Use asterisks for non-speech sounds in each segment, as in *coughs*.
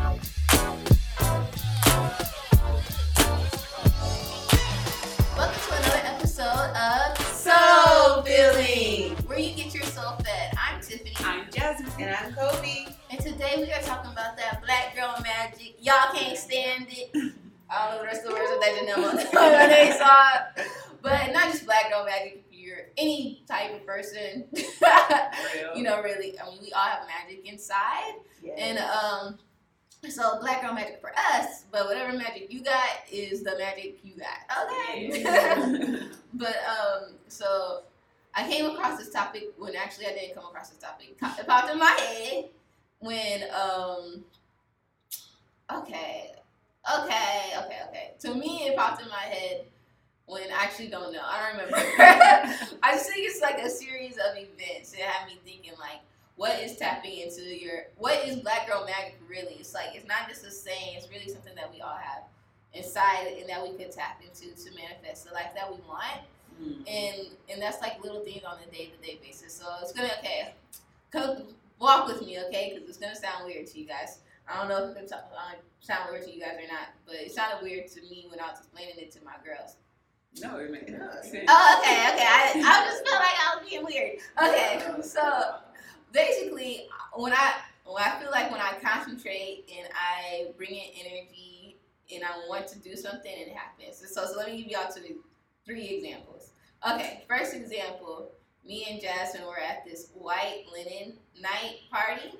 Welcome to another episode of Soul Filling. where you get your soul fed. I'm Tiffany, I'm Jasmine. And I'm Kobe. and today we are talking about that black girl magic. Y'all can't stand it. I don't know the rest of the words of that Janelle they *laughs* saw. But not just black girl magic, if you're any type of person. *laughs* you know, really, I mean, we all have magic inside. And um, so black girl magic for us, but whatever magic you got is the magic you got. Okay. *laughs* but um, so I came across this topic when actually I didn't come across this topic. It popped in my head when um. Okay, okay, okay, okay. To me, it popped in my head when I actually don't know. I don't remember. *laughs* I just think it's like a series of events that had me thinking like what is tapping into your what is black girl magic really it's like it's not just a saying it's really something that we all have inside and that we could tap into to manifest the life that we want Mm. and and that's like little things on a day-to-day basis so it's gonna okay come walk with me okay because it's gonna sound weird to you guys i don't know if it's gonna uh, sound weird to you guys or not but it sounded weird to me when i was explaining it to my girls No, it makes sense. Oh, okay, okay. I, I just felt like I was being weird. Okay, so basically, when I when I feel like when I concentrate and I bring in energy and I want to do something, it happens. So, so let me give y'all two, three examples. Okay, first example, me and Jasmine were at this white linen night party.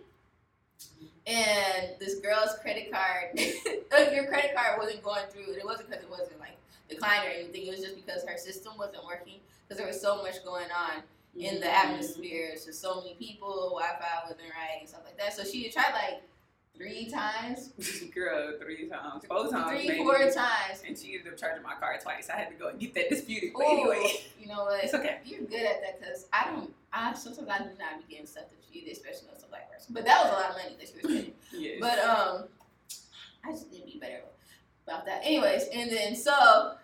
And this girl's credit card, *laughs* uh, your credit card wasn't going through, and it wasn't because it wasn't like declined or anything. It was just because her system wasn't working because there was so much going on in the Mm-hmm. atmosphere. So so many people, Wi-Fi wasn't right and stuff like that. So she had tried like three times, *laughs* Girl, three times, four times, three, maybe. four times. And she ended up charging my card twice. I had to go and get that disputed. But Ooh, anyway, you know what? it's okay. You're good at that because I don't. I sometimes I do not be getting stuff disputed, especially it's a black person. But that was a lot of money that she was *coughs* spending. Yes. But um, I just need to be better about that. Anyways, and then so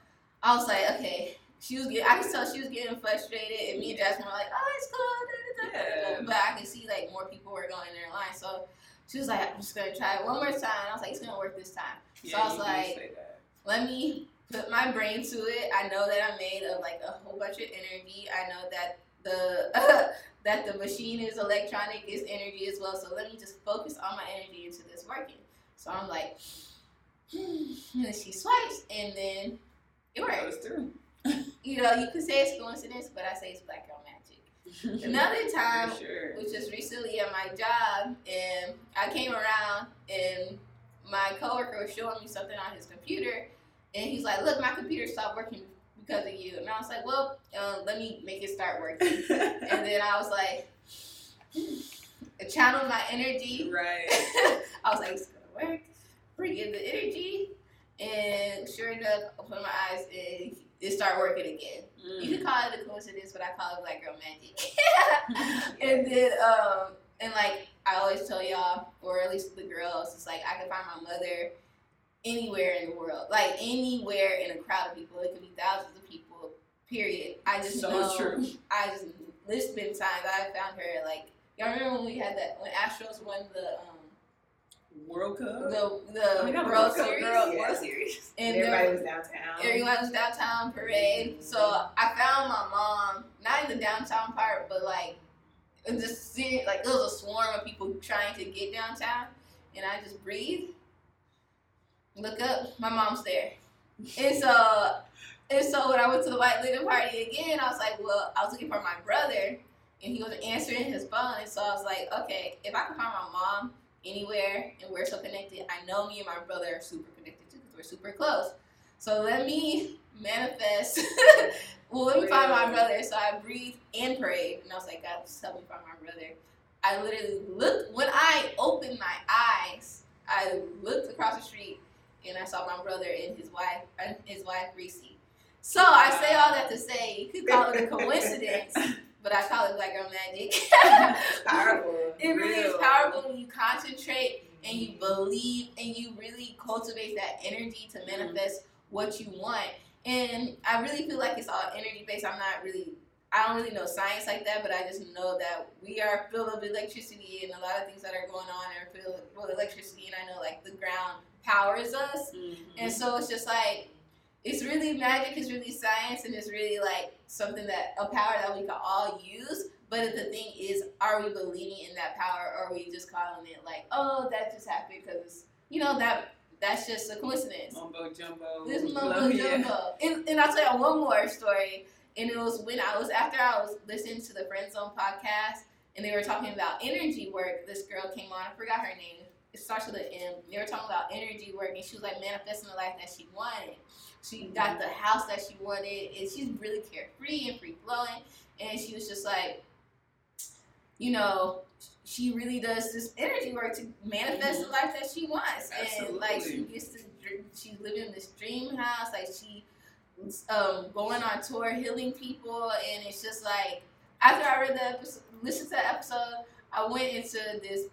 I was like, okay, she was getting. I could tell she was getting frustrated, and me and Jasmine were like, oh, it's cool. da, da, da, da, da. Yeah. But I could see like more people were going in their line, so she was like, I'm just gonna try it one more time. I was like, it's gonna work this time. So I was like, let me put my brain to it. I know that I'm made of like a whole bunch of energy. I know that the *laughs* that the machine is electronic is energy as well. So let me just focus all my energy into this working. So I'm like, *sighs* and then she swipes, and then it that works. was true. *laughs* You know, you could say it's coincidence, but I say it's black girl magic. *laughs* Another time, sure. which was recently at my job, and I came around and my coworker was showing me something on his computer, and he's like, "Look, my computer stopped working because of you." And I was like, "Well, uh, let me make it start working." *laughs* and then I was like, hmm, channel my energy. right. *laughs* I was like, "It's gonna work." Bring in the energy, and sure enough, I opened my eyes and it started working again. You Mm. could call it a coincidence, but I call it black girl magic. and then, um, and like I always tell y'all, or at least the girls, it's like I can find my mother anywhere in the world, like anywhere in a crowd of people. It could be thousands of people. Period. I just So know. true. I just there's been times I found her like y'all remember when we had that when Astros won the um World Cup. the the I mean, not World World Cup, Series girl, Yeah. World Series. *laughs* and Everybody there- was downtown. Everyone was downtown parade. So I found my mom, not in the downtown part, but like in the city, like it was a swarm of people trying to get downtown. And I just breathe, look up, my mom's there. And so, and so when I went to the white linen party again, I was like, well, I was looking for my brother, and he wasn't answering his phone. And so I was like, okay, if I can find my mom anywhere and we're so connected, I know me and my brother are super connected too because we're super close. So let me manifest. *laughs* well, let me find my brother. So I breathed and prayed, and I was like, God, just help me find my brother. I literally looked when I opened my eyes. I looked across the street and I saw my brother and his wife, and his wife Reese. So I say all that to say you could call it a coincidence, *laughs* but I call it black girl magic. *laughs* *laughs* Powerful. It really is powerful when you concentrate and you believe and you really cultivate that energy to manifest what you want. And I really feel like it's all energy based. I'm not really, I don't really know science like that, but I just know that we are filled with electricity and a lot of things that are going on are filled with electricity. And I know like the ground powers us. Mhm. And so it's just like it's really magic, it's really science, and it's really like something that a power that we can all use. But the thing is, are we believing in that power, or are we just calling it like, oh, that just happened because you know that that's just a coincidence. Mumbo jumbo. This mumbo jumbo. And, and I'll tell you one more story. And it was when I was after I was listening to the Friend Zone podcast, and they were talking about energy work. This girl came on. I forgot her name. It starts with an M. They were talking about energy work, and she was like manifesting the life that she wanted. She got the house that she wanted, and she's really carefree and free flowing. And she was just like, you know, she really does this energy work to manifest the life that she wants, and like she Absolutely. gets to, she's living in this dream house, like she um, going on tour healing people, and it's just like after I read the episode, listened to the episode, I went into this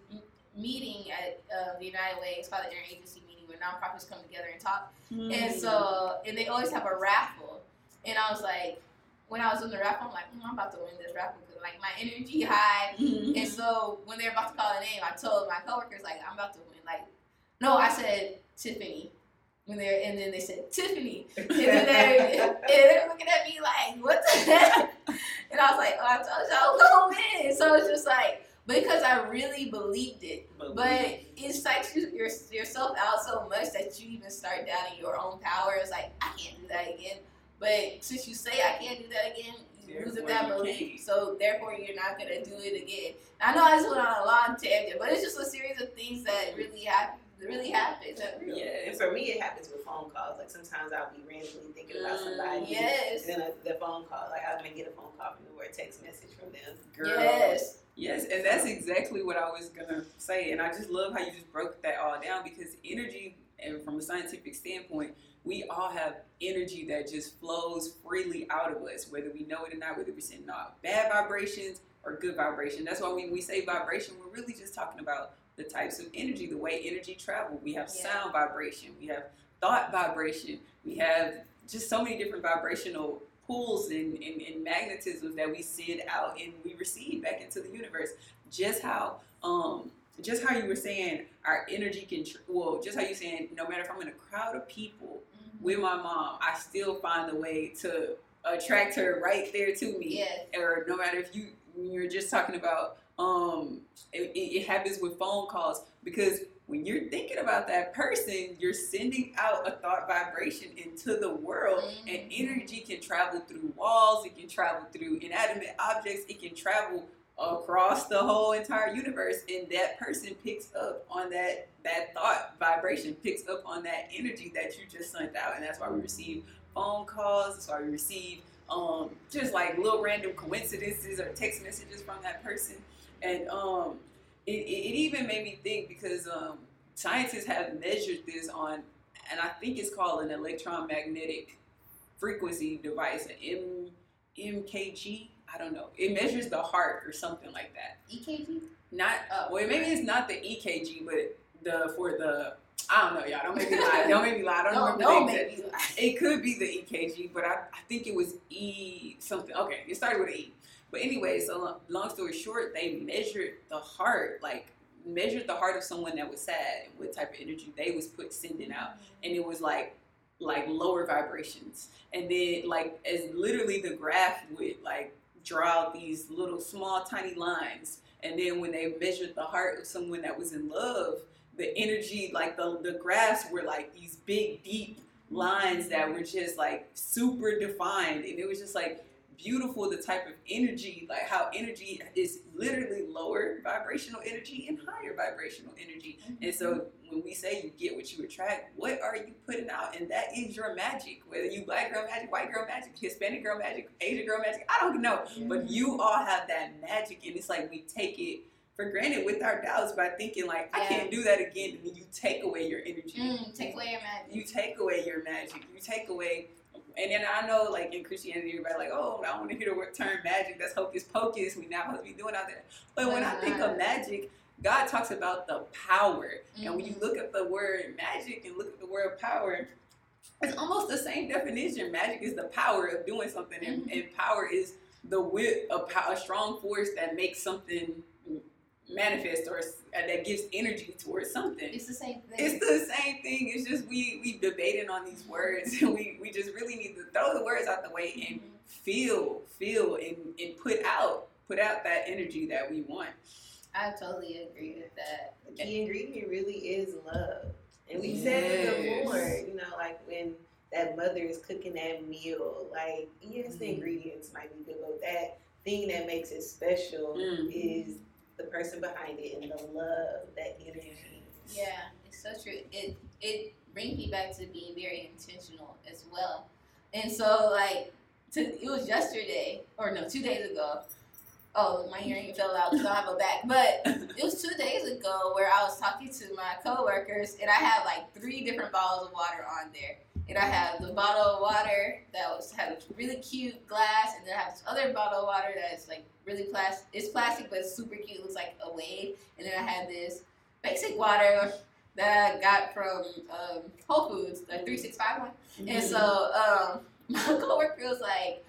meeting at uh, the United Way. It's called the Interagency meeting where nonprofits come together and talk. Mm. And so, and they always have a raffle. And I was like, when I was in the raffle, I'm like, mm, I'm about to win this raffle because like my energy high. Mhm. And so when they're about to call a name, I told my coworkers like, I'm about to win. Like, no, I said Tiffany. When they're and then they said Tiffany, *laughs* and then they and they're looking at me like, what the heck? *laughs* And I was like, oh, I told was gonna win. So it's just like because I really believed it. But it psychs you, your, yourself out so much that you even start doubting your own power. It's like, I can't do that again. But since you say I can't do that again, you lose Therefore that you belief. can't. So therefore, you're not going to do it again. I know I just went on a long tangent, but it's just a series of things that really happen. Really happen. That real. yeah, And for me, it happens with phone calls. Like sometimes I'll be randomly thinking about Mm, somebody. Yes. And then a, the phone call, like I might get a phone call from them or a text message from them. girl. Yes. Yes, and that's exactly what I was gonna say, and I just love how you just broke that all down because energy, and from a scientific standpoint, we all have energy that just flows freely out of us, whether we know it or not, whether we're sending out bad vibrations or good vibration. That's why when we say vibration, we're really just talking about the types of energy, the way energy travel. We have Yeah. sound vibration, we have thought vibration, we have just so many different vibrational pulls and, and, and magnetisms that we send out and we receive back into the universe. Just how um just how you were saying our energy can tr- well just how you saying no matter if I'm in a crowd of people with my mom, I still find a way to attract her right there to me Yes. or no matter if you you're just talking about um it it happens with phone calls because when you're thinking about that person you're sending out a thought vibration into the world and Mhm. energy can travel through walls it can travel through inanimate objects it can travel across the whole entire universe and that person picks up on that that thought vibration picks up on that energy that you just sent out and that's why we receive phone calls that's why we receive um, just like little random coincidences or text messages from that person. And um, it, it, it even made me think because um, scientists have measured this on, and I think it's called an electron magnetic frequency device, an M, MKG. I don't know. It measures the heart or something like that. EKG? Not Oh. well, maybe it's not the EKG, but the for the I don't know, y'all. Don't make me lie. *laughs* Don't make me lie. I don't No, remember don't make me lie. it could be the EKG, but I, I think it was E something. Okay, it started with an E. But anyway, so long story short, they measured the heart, like measured the heart of someone that was sad and what type of energy they was put sending out, mm-hmm. and it was like like lower vibrations. And then like as literally the graph would like draw out these little small tiny lines, and then when they measured the heart of someone that was in love, the energy like the the graphs were like these big deep lines that were just like super defined. And it was just like beautiful the type of energy like how energy is literally lower vibrational energy and higher vibrational energy. And so when we say you get what you attract what are you putting out? And that is your magic whether you black girl magic white girl magic hispanic girl magic asian girl magic i don't know. But you all have that magic and it's like we take it for granted with our doubts by thinking like i can't do that again. And then you take away your energy. Mm, take away your magic. you take away your magic. You take away, and then I know, like in Christianity, everybody like, oh, I want to hear the word term magic. That's hocus pocus. We not supposed to be doing out there. But when I think of magic, God talks about the power, and when you look at the word magic and look at the word power, it's almost the same definition. Magic is the power of doing something, and, Mhm. and power is the wit a, a strong force that makes something manifest or uh, that gives energy towards something. It's the same thing. It's the same thing. It's just we we debating on these words, and *laughs* we we just really need to throw the words out the way and Mhm. feel, feel, and and put out put out that energy that we want. I totally agree with that. The key ingredient really is love. And we said it before, you know, like when that mother is cooking that meal, like, yes, the Mhm. ingredients might be good, but that thing that makes it special Mhm. is the person behind it and the love, that energy. Yeah, it's so true. It it brings me back to being very intentional as well. And so like to, it was yesterday or no, two days ago. Oh, my earring fell out because I have a back. But *laughs* it was two days ago where I was talking to my coworkers and I had like three different bottles of water on there. And I have the bottle of water that was had a really cute glass, and then I have this other bottle of water that's like really plastic. It's plastic, but it's super cute. It looks like a wave. And then I had this basic water that I got from um, Whole Foods, the three six five one. And so um, *laughs* my coworker was like,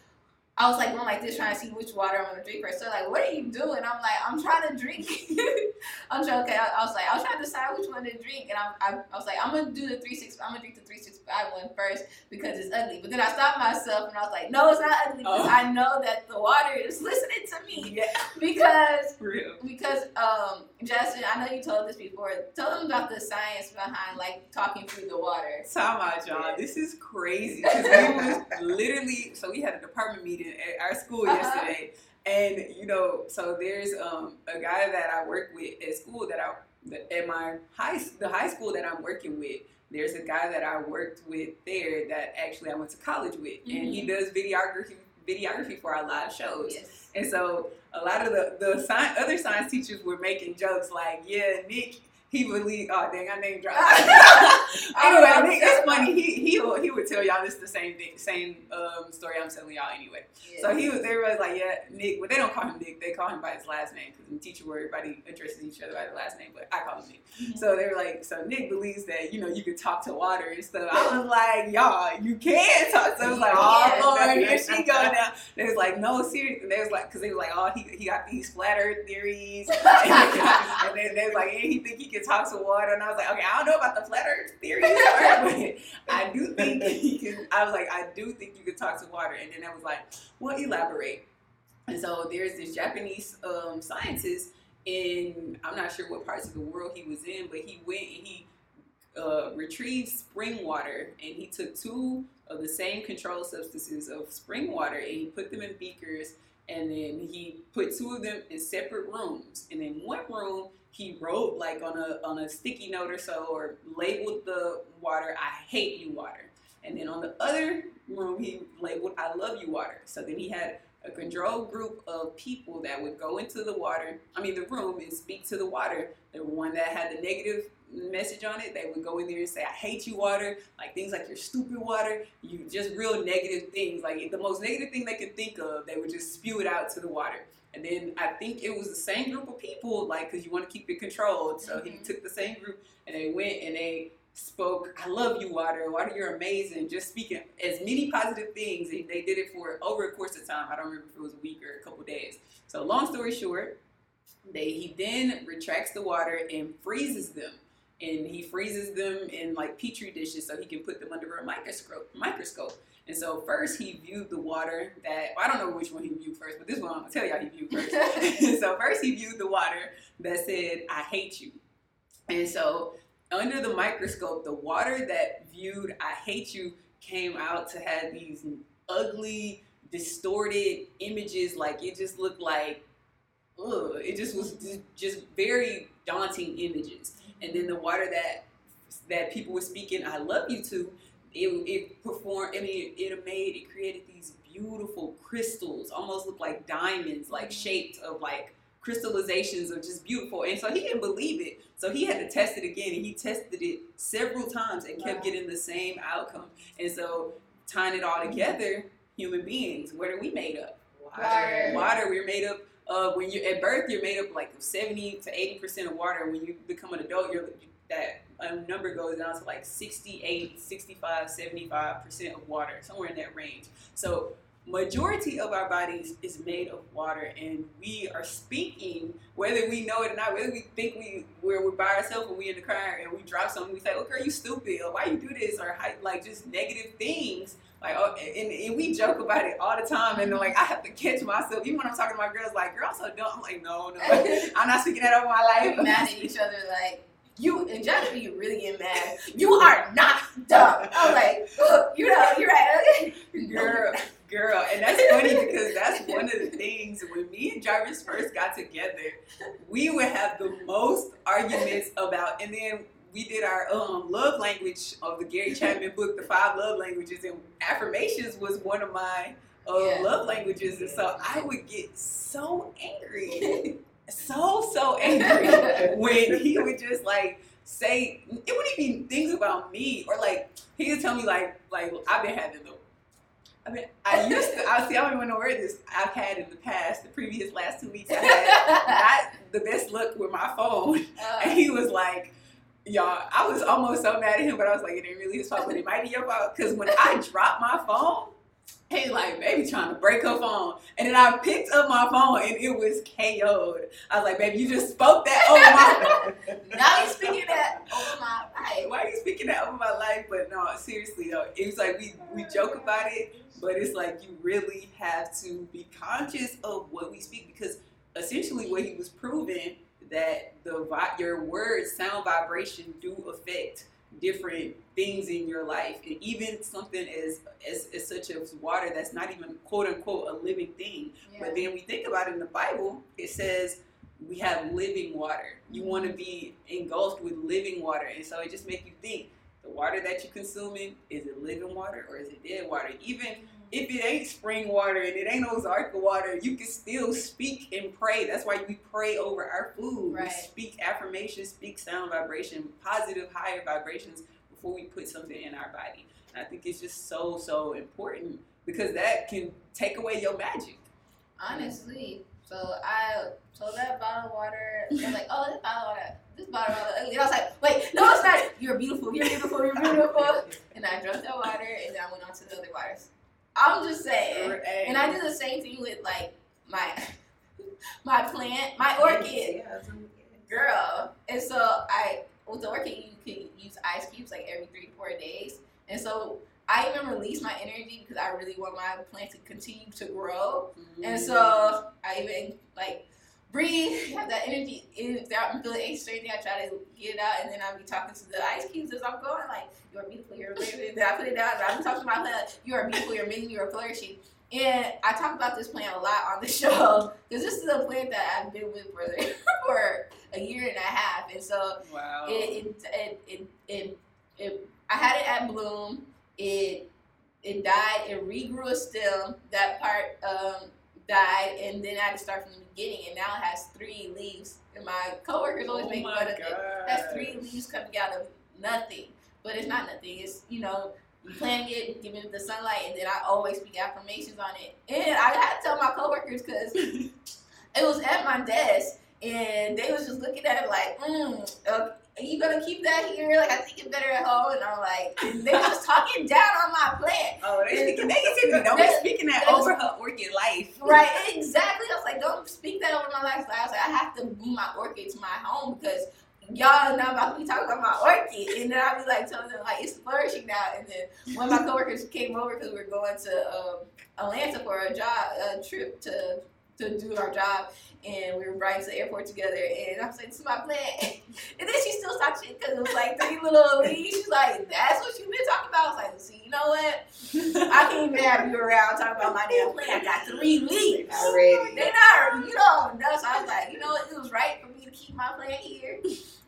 I was like going like this, trying to see which water I'm gonna drink first. So like, what are you doing? I'm like, I'm trying to drink. *laughs* I'm trying. Okay, I, I was like, I was trying to decide which one to drink, and I, I, I was like, I'm gonna do the three six. I'm gonna drink the three six five one first because it's ugly. But then I stopped myself and I was like, no, it's not ugly because Oh. I know that the water is listening to me yeah, *laughs* because real. because um Justin, I know you told this before. Tell them about the science behind like talking through the water. Time out, y'all. This is crazy because we was literally so we had a department meeting at our school Uh-huh. yesterday, and you know, so there's um a guy that I work with at school that I at my high the high school that I'm working with. There's a guy that I worked with there that actually I went to college with, and he Mhm. does videography videography for our live shows. Yes. And so a lot of the the sci- other science teachers were making jokes like, "Yeah, Nick, he would leave." Oh, dang, I name dropped. *laughs* *laughs* anyway, Nick, it's funny. He he will, he would tell y'all this the same thing, same um, story I'm telling y'all anyway. So he was everybody's like, "Yeah, Nick." Well, they don't call him Nick. They call him by his last name because in teacher word, everybody addresses each other by the last name. But I call him Nick. Mhm. So they were like, so Nick believes that you know you could talk to water and stuff. I was like, y'all, you can talk. So I was like, Yeah. oh Lord, here she go now. They was like, no, seriously. They was like, because they was like, oh, he, he got these flat Earth theories, *laughs* and then they was like, yeah, he think he can talk to water. And I was like, okay, I don't know about the flat Earth theories, but I do think he can. I was like, I do think you could talk to water. And then I was like, well, elaborate. And so there's this Japanese um, scientist in I'm not sure what parts of the world he was in, but he went and he uh, retrieved spring water and he took two of the same controlled substances of spring water and he put them in beakers and then he put two of them in separate rooms and in one room he wrote like on a on a sticky note or so or labeled the water I hate you water and then on the other room he labeled I love you water so then he had a controlled group of people that would go into the water, I mean, the room and speak to the water. The one that had the negative message on it, they would go in there and say, I hate you, water. Like things like you're stupid, water. You just real negative things. Like the most negative thing they could think of, they would just spew it out to the water. And then I think it was the same group of people, like, because you want to keep it controlled. So he Mhm. took the same group and they went and they spoke, I love you, Water. Water, you're amazing. Just speaking as many positive things. And they did it for over a course of time. I don't remember if it was a week or a couple days. So, long story short, they he then retracts the water and freezes them. And he freezes them in like petri dishes so he can put them under a microscope. Microscope. And so first he viewed the water that I don't know which one he viewed first, but this one I'm gonna tell y'all he viewed first. *laughs* so first he viewed the water that said, I hate you. And so under the microscope, the water that viewed I hate you came out to have these ugly, distorted images. Like it just looked like, ugh, it just was just, just very daunting images. And then the water that that people were speaking, I love you to, it, it performed, I mean, it made, it created these beautiful crystals, almost look like diamonds, like mm-hmm. shaped of like crystallizations of just beautiful. And so he didn't believe it. So he had to test it again and he tested it several times and kept Wow. getting the same outcome. And so tying it all together, human beings, what are we made of? Water. Water, we're made up of when you're at birth, you're made up like 70 to 80% of water. When you become an adult, you're that um, number goes down to like 68, 65, 75% of water, somewhere in that range. So majority of our bodies is made of water and we are speaking whether we know it or not whether we think we we're, we're by ourselves when we in the car and we drop something we say oh girl you stupid or why you do this? or like just negative things like oh, and, and we joke about it all the time and like I have to catch myself. Even when I'm talking to my girls like girl I'm so dumb I'm like no no *laughs* I'm not speaking that over my life. mad at each other like you and Johnny, you really get mad. You are not dumb. I'm like, you know, you're right. *laughs* Girl, girl, and that's funny because that's one of the things when me and Jarvis first got together, we would have the most arguments about, and then we did our um, love language of the Gary Chapman book, The Five Love Languages, and affirmations was one of my uh, yeah. love languages, and so I would get so angry, *laughs* so so *laughs* angry when he would just like say it wouldn't even be things about me or like he would tell me like like I've been having the I mean, I used to. I see. I don't even know where this. I've had in the past, the previous last two weeks, I had not the best luck with my phone, uh, and he was like, "Y'all." I was almost so mad at him, but I was like, "It ain't really his fault, but it might be your fault." Because when I dropped my phone, He's like, baby, trying to break her phone. And then I picked up my phone and it was KO'd. I was like, baby, you just spoke that over my *laughs* life. Now you speaking that over my life. Why are you speaking that over my life? But no, seriously though, it was like we, we joke about it, but it's like you really have to be conscious of what we speak because essentially what he was proving that the your words sound vibration do affect different things in your life and even something as, as, as such as water that's not even quote unquote a living thing yeah. but then we think about it in the bible it says we have living water you mm-hmm. want to be engulfed with living water and so it just makes you think the water that you're consuming is it living water or is it dead water even. If it ain't spring water and it ain't Ozarka water, you can still speak and pray. That's why we pray over our food. Right. We speak affirmations, speak sound vibration, positive higher vibrations before we put something in our body. And I think it's just so, so important because that can take away your magic. Honestly. So I told that bottle of water, I was like, oh, this bottle of water, this bottle of water ugly. And I was like, wait, no, it's not. You're beautiful, you're beautiful, you're *laughs* beautiful. and I drank that water and then I went on to the other waters. I'm just saying. And I do the same thing with like my *laughs* my plant, my orchid. Girl. And so I with the orchid you can use ice cubes like every three four days. And so I even release my energy because I really want my plant to continue to grow. And mm. so I even like breathe, have that energy. If I'm feeling anxious or anything, I try to get it out, and then I'll be talking to the ice cubes as I'm going, like, "You are beautiful, you're amazing." Then I put it down, and I'm talking to my plant, "You are beautiful, you're amazing, you are flourishing." And I talk about this plant a lot on the *laughs* show because this is a plant that I've been with for *laughs* for a year and a half, and so wow. it, it, it, it, it, it I had it at bloom. It it died. It regrew a stem. That part um, died, and then I had to start from the beginning. And now it has three leaves. And my coworkers always oh make fun of it. That's three leaves coming out of nothing, but it's not nothing. It's you know you plant it, giving it the sunlight, and then I always speak affirmations on it. And I had to tell my coworkers because *laughs* it was at my desk, and they was just looking at it like, mm, okay are you gonna keep that here? Like I think it's better at home. And I'm like, they just talking down on my plant. Oh, they speaking negativity. Don't be speaking that over her orchid life. Right, *laughs* exactly. I was like, don't speak that over my life. So I was like, I have to move my orchid to my home because y'all not about to be talking about my orchid. And then I'll be like telling them like it's flourishing now. And then one of my coworkers came over because we are going to um, Atlanta for a job, a trip to to do our job and we were riding to the airport together, and I was like, "This is my plan." *laughs* And then she still talked shit because it was like three little *laughs* leaves. She's like, "That's what you've been talking about." I was like, "See, you know what? I *laughs* can't even have you around talking about my damn plan. I got three leaves already. They're not, you don't know." So I was like, "You know what? It was right for me to keep my plan here.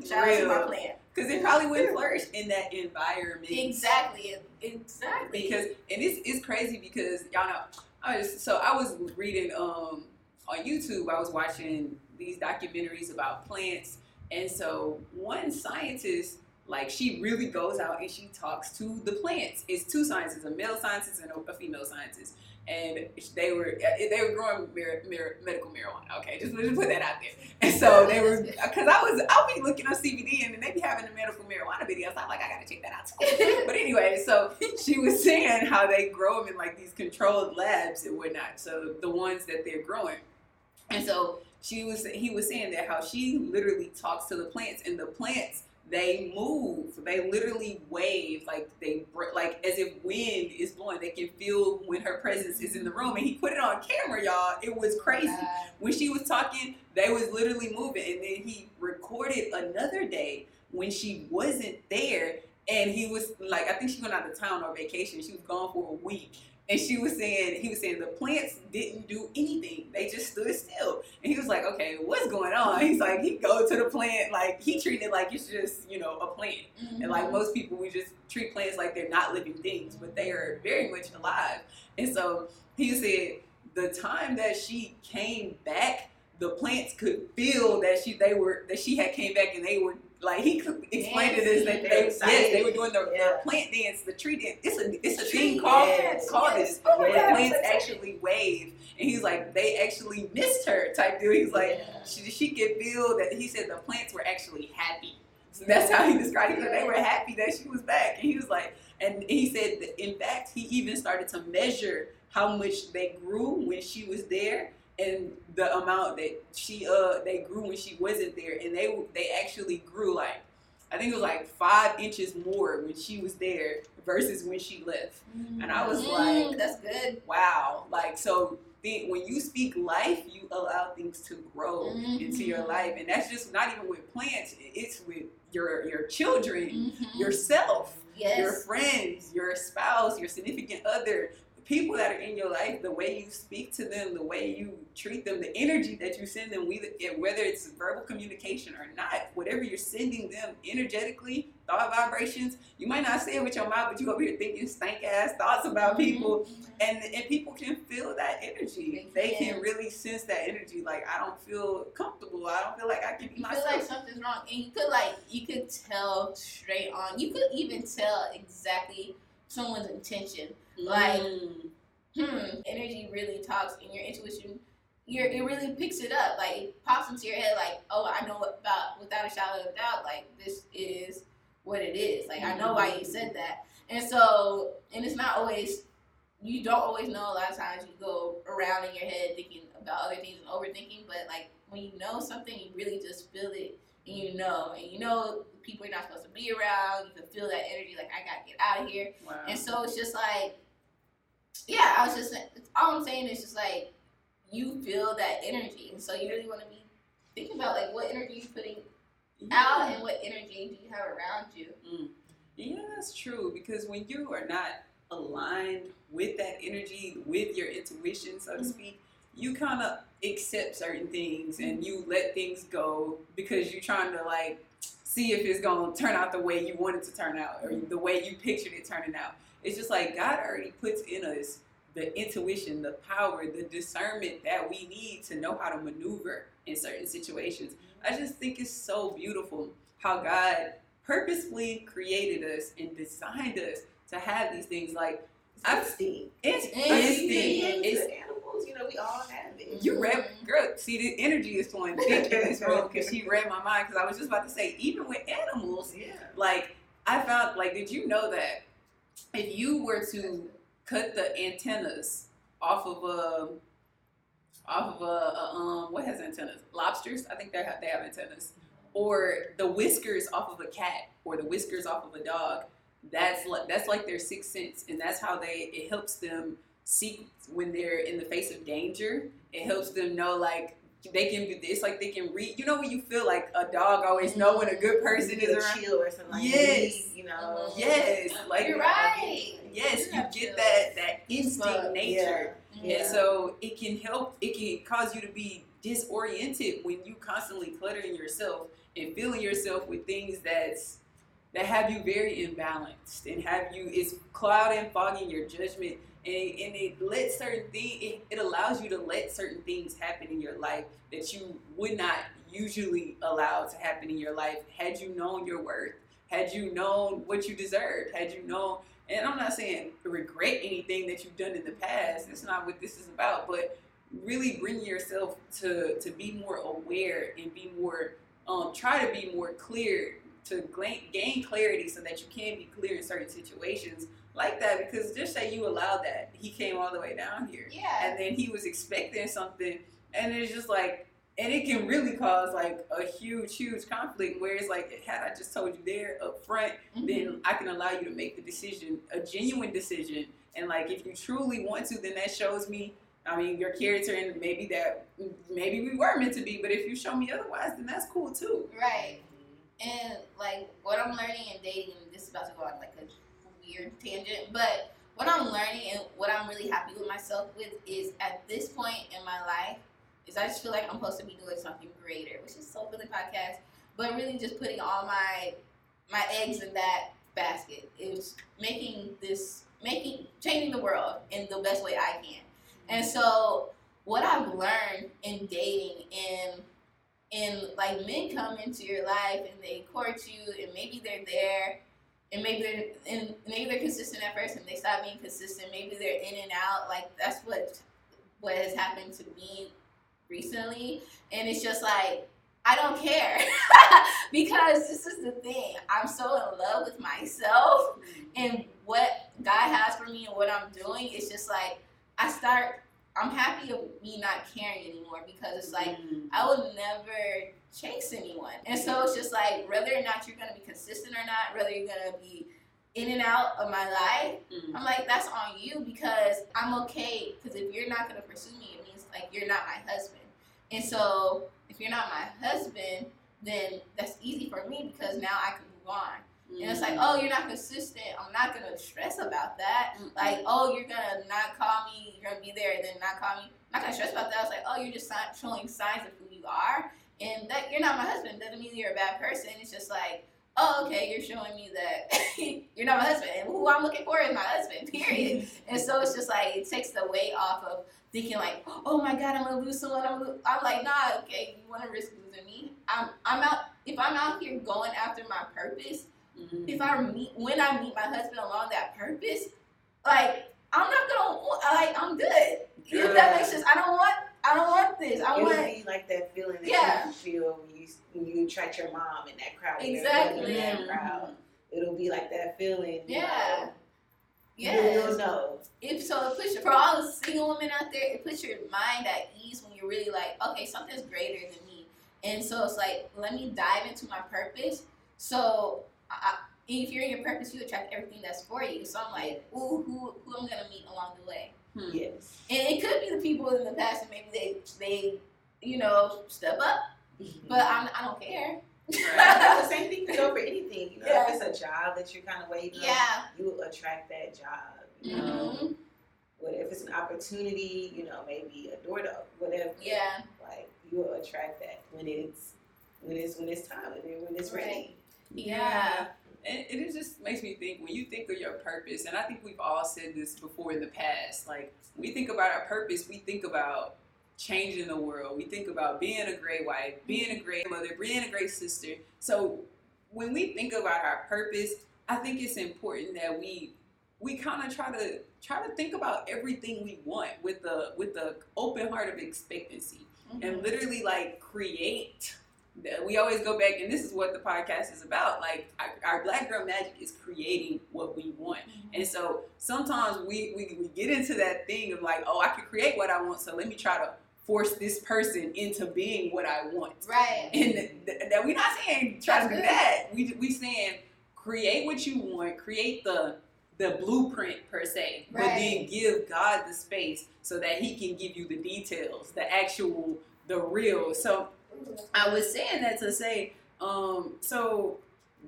Shout Real. out to my plan." Because it probably wouldn't flourish in that environment. Exactly. Exactly. Because and it's it's crazy because y'all know. I was so I was reading um on YouTube, I was watching these documentaries about plants. And so one scientist, like she really goes out and she talks to the plants. It's two scientists, a male scientist and a female scientist. And they were eh, they were growing medical marijuana. Okay, just, just put that out there. And so they were *laughs* uh, because I was I'll be looking on CBD and then they be having the medical marijuana videos. I'm like I gotta check that out. *laughs* But anyway, so she was saying how they grow them in like these controlled labs and whatnot. So the ones that they're growing, and so she was he was saying that how she literally talks to the plants and the plants they move. They literally wave like they like as if wind is blowing. They can feel when her presence is in the room. And he put it on camera y'all. It was crazy. God. when she was talking they was literally moving. And then he recorded another day when she wasn't there. And he was like i think she went out of town on vacation. She was gone for a week and she was saying he was saying the plants didn't do anything. They just stood still. And he was like okay what's going on? *laughs* He's like he go to the plant like he treated it like it's just you know a plant. And like mm-hmm. most people, we just treat plants like they're not living things, but they are very much alive. And so he said the time that she came back, the plants could feel that she they were that she had came back and they were like he explained explain it as that they yes they were doing the, Yeah. the plant dance, the tree dance. It's a it's a Tree thing called dance, called yes. this. Oh Where the plants actually wave, and he's like they actually missed her type deal. He's like Yeah. she, she could feel that he said the plants were actually happy. So that's how he described it. They were happy that she was back. And he was like, and he said that in fact, he even started to measure how much they grew when she was there and the amount that she uh they grew when she wasn't there. And they they actually grew like I think it was like five inches more when she was there versus when she left. And I was Mm, like, that's good. wow like so think when you speak life you allow things to grow into your life and that's just not even with plants it's with your your children Mhm. yourself yes. your friends your spouse your significant other the people that are in your life the way you speak to them the way you treat them the energy that you send them whether it's verbal communication or not whatever you're sending them energetically thought vibrations you might not say it with your mouth but you over here thinking stank ass thoughts about people Mhm. and and people can feel that energy. They They can really sense that energy. Like I don't feel comfortable. I don't feel like I can be You feel myself. like something's wrong, and you could like you could tell straight on. You could even tell exactly someone's intention. like- Mm. Hmm, energy really talks, and your intuition, your it really picks it up. Like it pops into your head. Like, oh, I know about without a shadow of a doubt. Like this is what it is. Like I know why you mm-hmm. said that. And so, and it's not always. You don't always know. A lot of times you go around in your head thinking about other things and overthinking. But like when you know something, you really just feel it, and you know, and you know people you're not supposed to be around. You can feel that energy. Like I gotta get out of here. Wow. And so it's just like, yeah, I was just all I'm saying is just like you feel that mm. energy, and so you really want to be thinking about like what energy you putting mm-hmm. out and what energy do you have around you. Mm. Yeah, that's true. Because when you are not aligned with that energy, with your intuition, so to Mhm. speak, you kind of accept certain things and mm. you let things go because you're trying to like see if it's going to turn out the way you want it to turn out or the way you pictured it turning out. It's just like God already puts in us the intuition, the power, the discernment that we need to know how to maneuver in certain situations. I just think it's so beautiful how God purposefully created us and designed us to have these things like I've- Instinct. it's Instinct. It's animals, you know, we all have it. you read, girl. See, the energy is flowing thick in this room *laughs* because she read my mind. Because I was just about to say, even with animals, Yeah. like I found, like, did you know that if you were to cut the antennas off of a, off of a, a um, what has antennas? Lobsters, I think they have they have antennas, or the whiskers off of a cat, or the whiskers off of a dog. That's like that's like their sixth sense, and that's how they it helps them see when they're in the face of danger. It helps them know like they can. It's like they can read. You know when you feel like a dog always know when a good person is Feel around. chill or something like Yes. You know. Yes, like You're right. Yes, You you get that that instinct But, nature, Yeah. and so it can help. It can cause you to be disoriented when you constantly cluttering yourself and filling yourself with things that's that have you very imbalanced and have you it's clouding and fogging your judgment and, and it lets certain things it, it allows you to let certain things happen in your life that you would not usually allow to happen in your life had you known your worth had you known what you deserved had you known and i'm not saying regret anything that you've done in the past it's not what this is about but really bring yourself to to be more aware and be more um, try to be more clear to gain clarity so that you can be clear in certain situations like that. Because just say you allowed that, he came all the way down here, Yeah. and then he was expecting something, and it's just like, and it can really cause like a huge, huge conflict. Where it's like, had I just told you there up front, Mhm. then I can allow you to make the decision, a genuine decision. And like, if you truly want to, then that shows me. I mean, your character, and maybe that, maybe we were meant to be. But if you show me otherwise, then that's cool too. Right. And like what I'm learning in dating, and this is about to go on like a weird tangent, but what I'm learning and what I'm really happy with myself with is at this point in my life, is I just feel like I'm supposed to be doing something greater, which is so the podcast, but really just putting all my my eggs in that basket. Is making this making changing the world in the best way I can. And so what I've learned in dating and and like men come into your life and they court you and maybe they're there and maybe they're and maybe they're consistent at first and they stop being consistent. Maybe they're in and out. Like that's what what has happened to me recently. And it's just like i don't care. *laughs* Because this is the thing. I'm so in love with myself and what god has for me and what i'm doing. It's just like i start i'm happy of me not caring anymore because it's like Mm. I would never chase anyone. And so it's just like whether or not you're gonna be consistent or not, whether you're gonna be in and out of my life, Mm. I'm like, that's on you because I'm okay. Because if you're not gonna pursue me, it means like you're not my husband. And so if you're not my husband, then that's easy for me because now I can move on. And it's like, oh, you're not consistent. I'm not gonna stress about that. Mm. Like, oh, you're gonna not call me. You're gonna be there and then not call me. I'm not gonna stress about that. It's like, oh, you're just showing signs of who you are, and that you're not my husband doesn't mean you're a bad person. It's just like, oh, okay, you're showing me that *laughs* you're not my husband, and who I'm looking for is my husband. *laughs* Period. and so it's just like it takes the weight off of thinking like, oh my god, I'm gonna lose someone. I'm, gonna. I'm like, nah, okay, you want to risk losing me? I'm, I'm out. If I'm out here going after my purpose Mhm. if I meet when I meet my husband along that purpose, like I'm not gonna like I'm good. If that makes sense, I don't want I don't want this. I It would want be like that feeling that Yeah. you feel when you when you attract your mom in that crowd. Exactly. in that crowd. It'll be like that feeling. you Yeah. know. yes. You'll know. If so, it puts for all the single women out there, it puts your mind at ease when you're really like, okay, something's greater than me. And so it's like, let me dive into my purpose. So I, if you're in your purpose, you attract everything that's for you. So I'm like, ooh, who who I'm gonna meet along the way. Hmm. Yes. And it could be the people in the past and maybe they they you know step up, but I'm, I don't care. That's *laughs* the same thing can go for anything. You know, Yeah. if it's a job that you're kind of waiting on, Yeah. you will attract that job. You know, Mhm. what if it's an opportunity? You know, maybe a door to whatever. Yeah. Like you will attract that when it's when it's when it's time and when it's ready. Right. Yeah. And and it just makes me think when you think of your purpose, and I think we've all said this before in the past. Like when we think about our purpose, we think about changing the world. We think about being a great wife, being a great mother, being a great sister. So when we think about our purpose, I think it's important that we we kind of try to try to think about everything we want with the with the open heart of expectancy and mm-hmm. literally like create we always go back and this is what the podcast is about. Like our, our black girl magic is creating what we want. Mm-hmm. And so sometimes we, we we get into that thing of like oh i can create what i want so let me try to force this person into being what i want. Right. and th- th- that we're not saying try to do good. that. We we saying create what you want create the the blueprint per se but then give god the space so that he can give you the details the actual the real. So I was saying that to say, um, so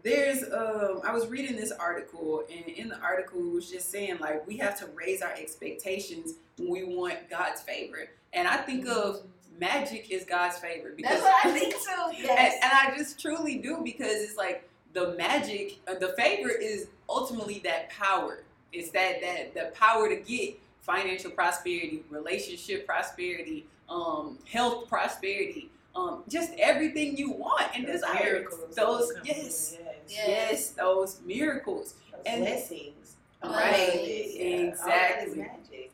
there's, um, I was reading this article, and in the article it was just saying like we have to raise our expectations when we want God's favor, and I think of magic is God's favor because That's what I think *laughs* too. and, Yes. and I just truly do because it's like the magic, uh, the favor is ultimately that power. It's that that the power to get financial prosperity, relationship prosperity, um, health prosperity, um, just everything you want and Those desire. miracles Those yes, yes. Yes. yes, those miracles. Those And- blessings. Right. All of yeah. All that is Exactly.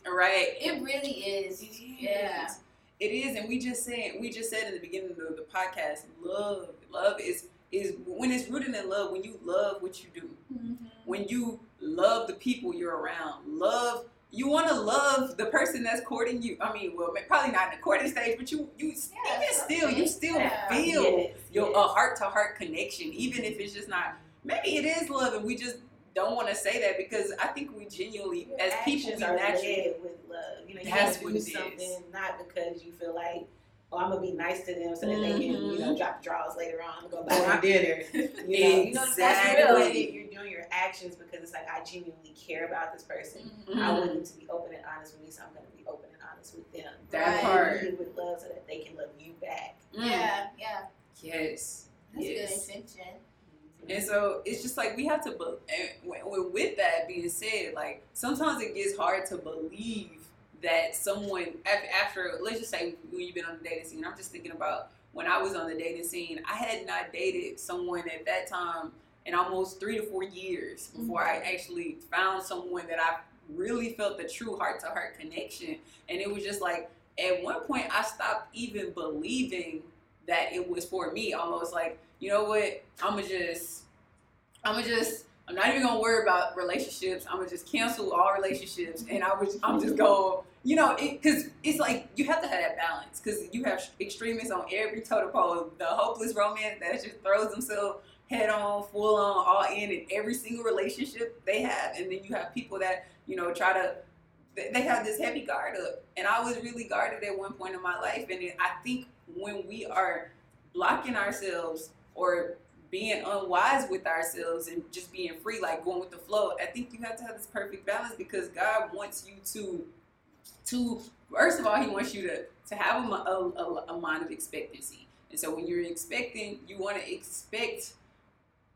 Right. It really is. It is. Yeah. It is, and we just saying we just said in the beginning of the podcast, love, love is is when it's rooted in love. When you love what you do, Mhm. when you love the people you're around, love you want to love the person that's courting you. I mean, well, probably not in the courting stage, but you you Yeah, even still you still Yeah. feel Yes, your yes. a heart to heart connection, even if it's just not. Maybe it is love, and we just don't want to say that because I think we genuinely, Your as people, we naturally. with love. You know, you That's what do is. something not because you feel like, oh, I'm gonna be nice to them so that they can, you know, drop the drawers later on and go buy Well, I- them dinner. *laughs* You know, you know, that's real. Exactly. You're doing your actions because it's like I genuinely care about this person. Mhm. I want them to be open and honest with me, so I'm gonna be open and honest with them. That Right. part. Lead with love so that they can love you back. Mm. Yeah, yeah. Yes. That's yes. good intention. And so it's just like we have to, be- and w- w- with that being said, like sometimes it gets hard to believe that someone af- after, let's just say when you've been on the dating scene. I'm just thinking about when I was on the dating scene. I had not dated someone at that time in almost three to four years before I mm-hmm. actually found someone that I really felt the true heart to heart connection. And it was just like at one point I stopped even believing that it was for me. Almost like you know what? I'ma just, I'ma just, I'm not even gonna worry about relationships. I'ma just cancel all relationships, and I was, I'm just going, you know, because it's like you have to have that balance. Because you have extremists on every totem pole. The hopeless romance that just throws themselves head on, full on, all in in every single relationship they have, and then you have people that you know try to. they- have this heavy guard up, and I was really guarded at one point in my life, and it, I think when we are blocking ourselves or being unwise with ourselves and just being free, like going with the flow. I think you have to have this perfect balance because God wants you to, to first of all, He wants you to to have a, a, a, a mind of expectancy. And so when you're expecting, you want to expect.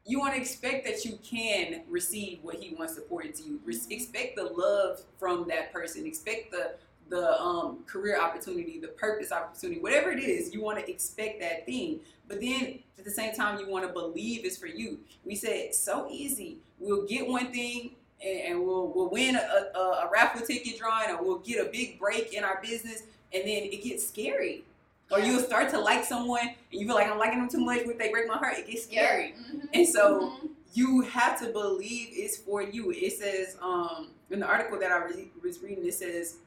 You want to expect that you can receive what he wants to pour into you. Re- expect the love from that person. Expect the the um, career opportunity, the purpose opportunity, whatever it is, you want to expect that thing. But then at the same time, you want to believe it's for you. We said so easy. We'll get one thing and, and we'll we'll win a, a, a raffle ticket drawing, or we'll get a big break in our business, and then it gets scary. Or you'll start to like someone, and you feel like I'm liking them too much. When they break my heart, it gets scary. Mhm. And so Mhm. you have to believe it's for you. It says um, in the article that I re- was reading, it says,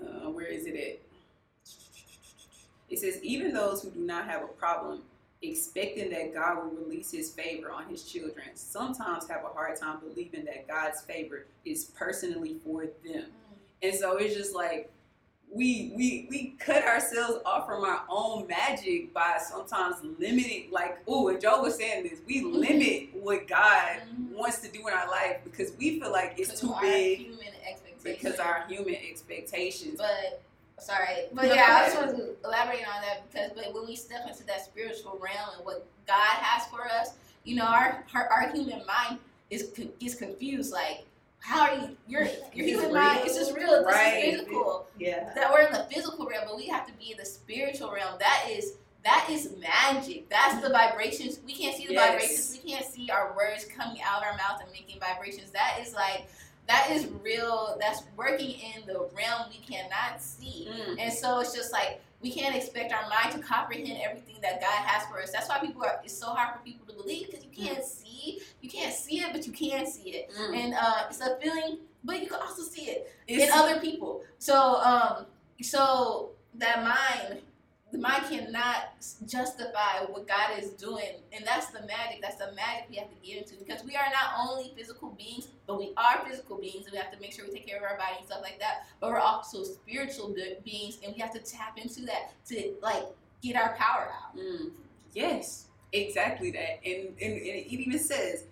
uh, where is it at? It says, even those who do not have a problem expecting that God will release his favor on his children sometimes have a hard time believing that God's favor is personally for them. And so it's just like we we we cut ourselves off from our own magic by sometimes limiting like oh and Joe was saying this, we Mhm. limit what God Mhm. wants to do in our life because we feel like it's too big Human expectations. because our human expectations. But sorry, but No, yeah, go I just ahead. wanted to elaborate on that because, but when we step into that spiritual realm and what God has for us, you know, our our, our human mind is con- is confused. Like, how are you? Your your It's human real. mind is just real. This Right. is physical. Yeah. That we're in the physical realm, but we have to be in the spiritual realm. That is that is magic. That's the vibrations. We can't see the Yes. vibrations. We can't see our words coming out of our mouth and making vibrations. That is like that is real. That's working in the realm we cannot see. Mm. And so it's just like we can't expect our mind to comprehend everything that God has for us. That's why people are. It's so hard for people to believe because you can't see. You can't see it, but you can see it, Mm. and uh, it's a feeling. But you can also see it in other people. So um, so that mind, the mind cannot justify what God is doing, and that's the magic. That's the magic we have to get into because we are not only physical beings, but we are physical beings, and we have to make sure we take care of our body and stuff like that. But we're also spiritual beings, and we have to tap into that to like get our power out. Mm. Yes, exactly that. And, and, and it even says,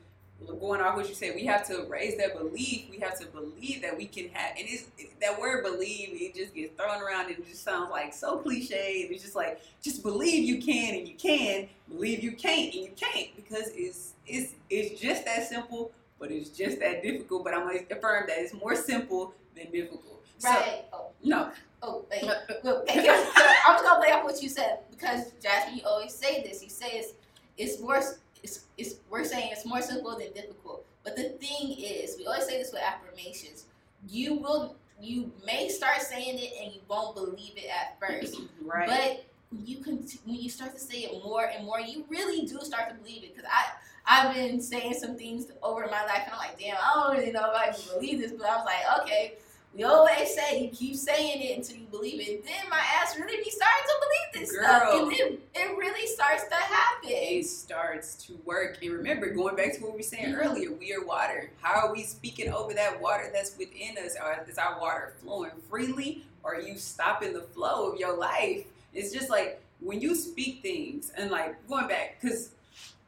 going off what you said, we have to raise that belief. We have to believe that we can have, and it's that word believe. It just gets thrown around, and it just sounds like so cliche. It's just like just believe you can, and you can. Believe you can't, and you can't, because it's it's it's just that simple, but it's just that difficult. But I'm gonna affirm that it's more simple than difficult. So, Right. oh, no. oh, wait. I'm just *laughs* gonna play off what you said because Jasmine, you always say this. You say it's it's more it's, it's we're saying it's more simple than difficult. But the thing is, we always say this with affirmations. You will you may start saying it and you won't believe it at first. *clears throat* Right. But when you can when you start to say it more and more, you really do start to believe it. Because I I've been saying some things over my life, and I'm like, damn, I don't really know if I can believe this, but I was like, okay. We always say you keep saying it until you believe it. Then my ass really be starting to believe this Girl. stuff, and then it really starts to happen. it starts to work. And remember, going back to what we were saying Mhm. earlier, we are water. How are we speaking over that water that's within us? Or is our water flowing freely? Or are you stopping the flow of your life? It's just like when you speak things and like going back, because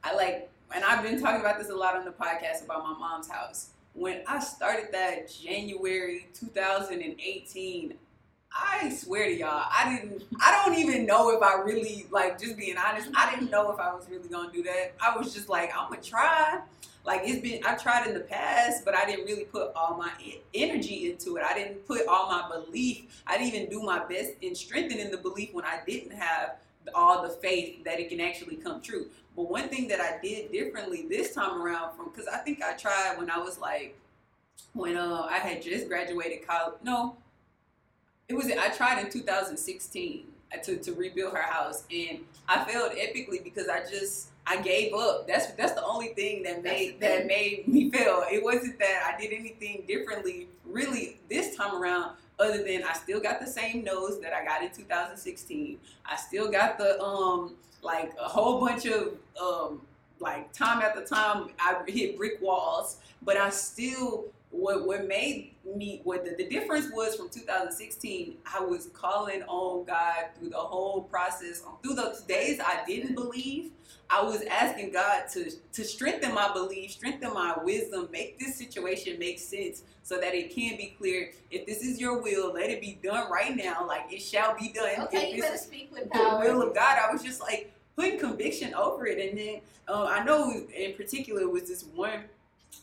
I like, and I've been talking about this a lot on the podcast about my mom's house. When I started that January 2018, I swear to y'all, I didn't. I don't even know if I really like. Just being honest, I didn't know if I was really gonna do that. I was just like, I'm gonna try. Like it's been, I tried in the past, but I didn't really put all my energy into it. I didn't put all my belief. I didn't even do my best in strengthening the belief when I didn't have all the faith that it can actually come true. But one thing that I did differently this time around, from because I think I tried when I was like, when uh, I had just graduated college. No, it was I tried in 2016 to, to rebuild her house and I failed epically because I just I gave up. That's that's the only thing that made that made me fail. It wasn't that I did anything differently really this time around other than I still got the same nose that I got in 2016. I still got the um like a whole bunch of um like time after time I hit brick walls, but I still what what made me what the, the difference was from 2016 i was calling on god through the whole process through those days i didn't believe i was asking god to to strengthen my belief strengthen my wisdom make this situation make sense so that it can be clear if this is your will let it be done right now like it shall be done Okay, If you better speak with the will of God. I was just like putting conviction over it, and then uh, I know in particular it was this one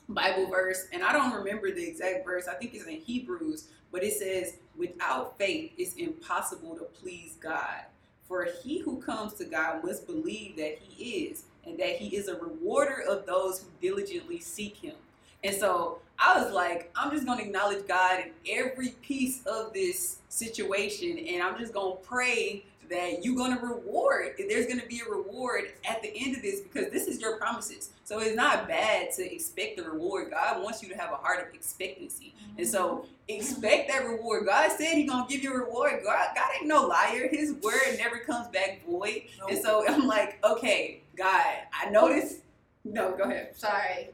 Bible verse, and I don't remember the exact verse. I think it's in Hebrews, but it says, "Without faith, it's impossible to please God. For he who comes to God must believe that He is, and that He is a rewarder of those who diligently seek Him." And so I was like, I'm just gonna acknowledge God in every piece of this situation, and I'm just gonna pray that you're gonna reward. There's gonna be a reward at the end of this because this is your promises. So it's not bad to expect the reward. God wants you to have a heart of expectancy, and so expect that reward. God said He gonna give you a reward. God, God ain't no liar. His word never comes back void. And so I'm like, okay, God, I know this. No, go ahead. sorry.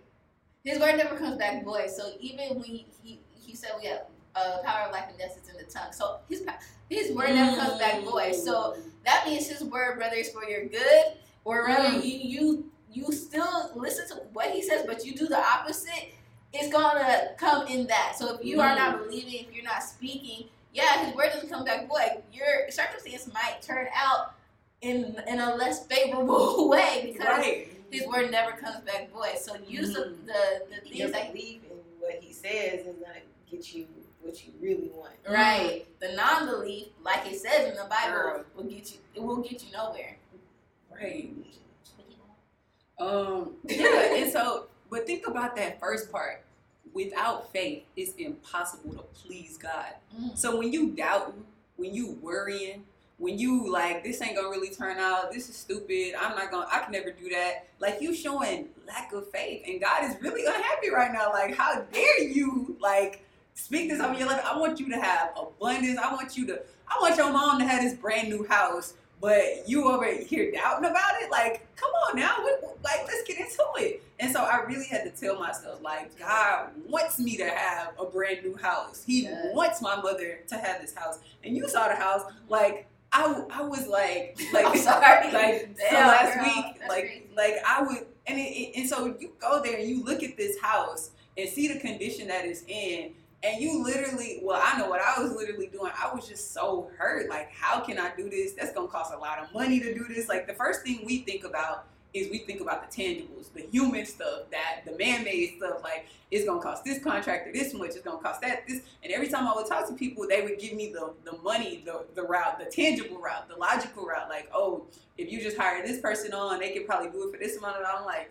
His word never comes back void. So even when he, he, he said we have uh, power of life and death is in the tongue. So his his word never comes back void. So that means his word, whether it's for your good or whether Mm. you you you still listen to what he says, but you do the opposite, it's gonna come in that. So if you are not believing, if you're not speaking, yeah, his word doesn't come back void. Your circumstance might turn out in in a less favorable *laughs* way because right. his word never comes back void. So use the, Mhm. the the Your things that belief in what he says is gonna get you what you really want. right. The non-belief, like it says in the Bible, Girl. will get you. It will get you nowhere. Right. Um, *laughs* yeah, and so, but think about that first part. Without faith, it's impossible to please God. Mm. So when you doubting, when you worrying, when you like this ain't gonna really turn out, this is stupid. I'm not gonna. I can never do that. Like you showing lack of faith, and God is really unhappy right now. Like how dare you like speak this over your life? I want you to have abundance. I want you to. I want your mom to have this brand new house, but you over here doubting about it. Like come on now, what- like let's get into it. And so I really had to tell myself, like God wants me to have a brand new house. He Yeah. wants my mother to have this house. And you saw the house, like I, I was like, *laughs* like, I'm sorry. like so last girl, week, that's like, crazy. like I would, and it, it- and so you go there and you look at this house and see the condition that it's in, and you literally, well, I know what I was literally doing. I was just so hurt. Like, how can I do this? That's gonna cost a lot of money to do this. Like, the first thing we think about is we think about the tangibles, the human stuff, that the man-made stuff. Like, it's gonna cost this contractor this much. It's gonna cost that this. And every time I would talk to people, they would give me the the money, the the route, the tangible route, the logical route. Like, oh, if you just hire this person on, they could probably do it for this amount. And I'm like,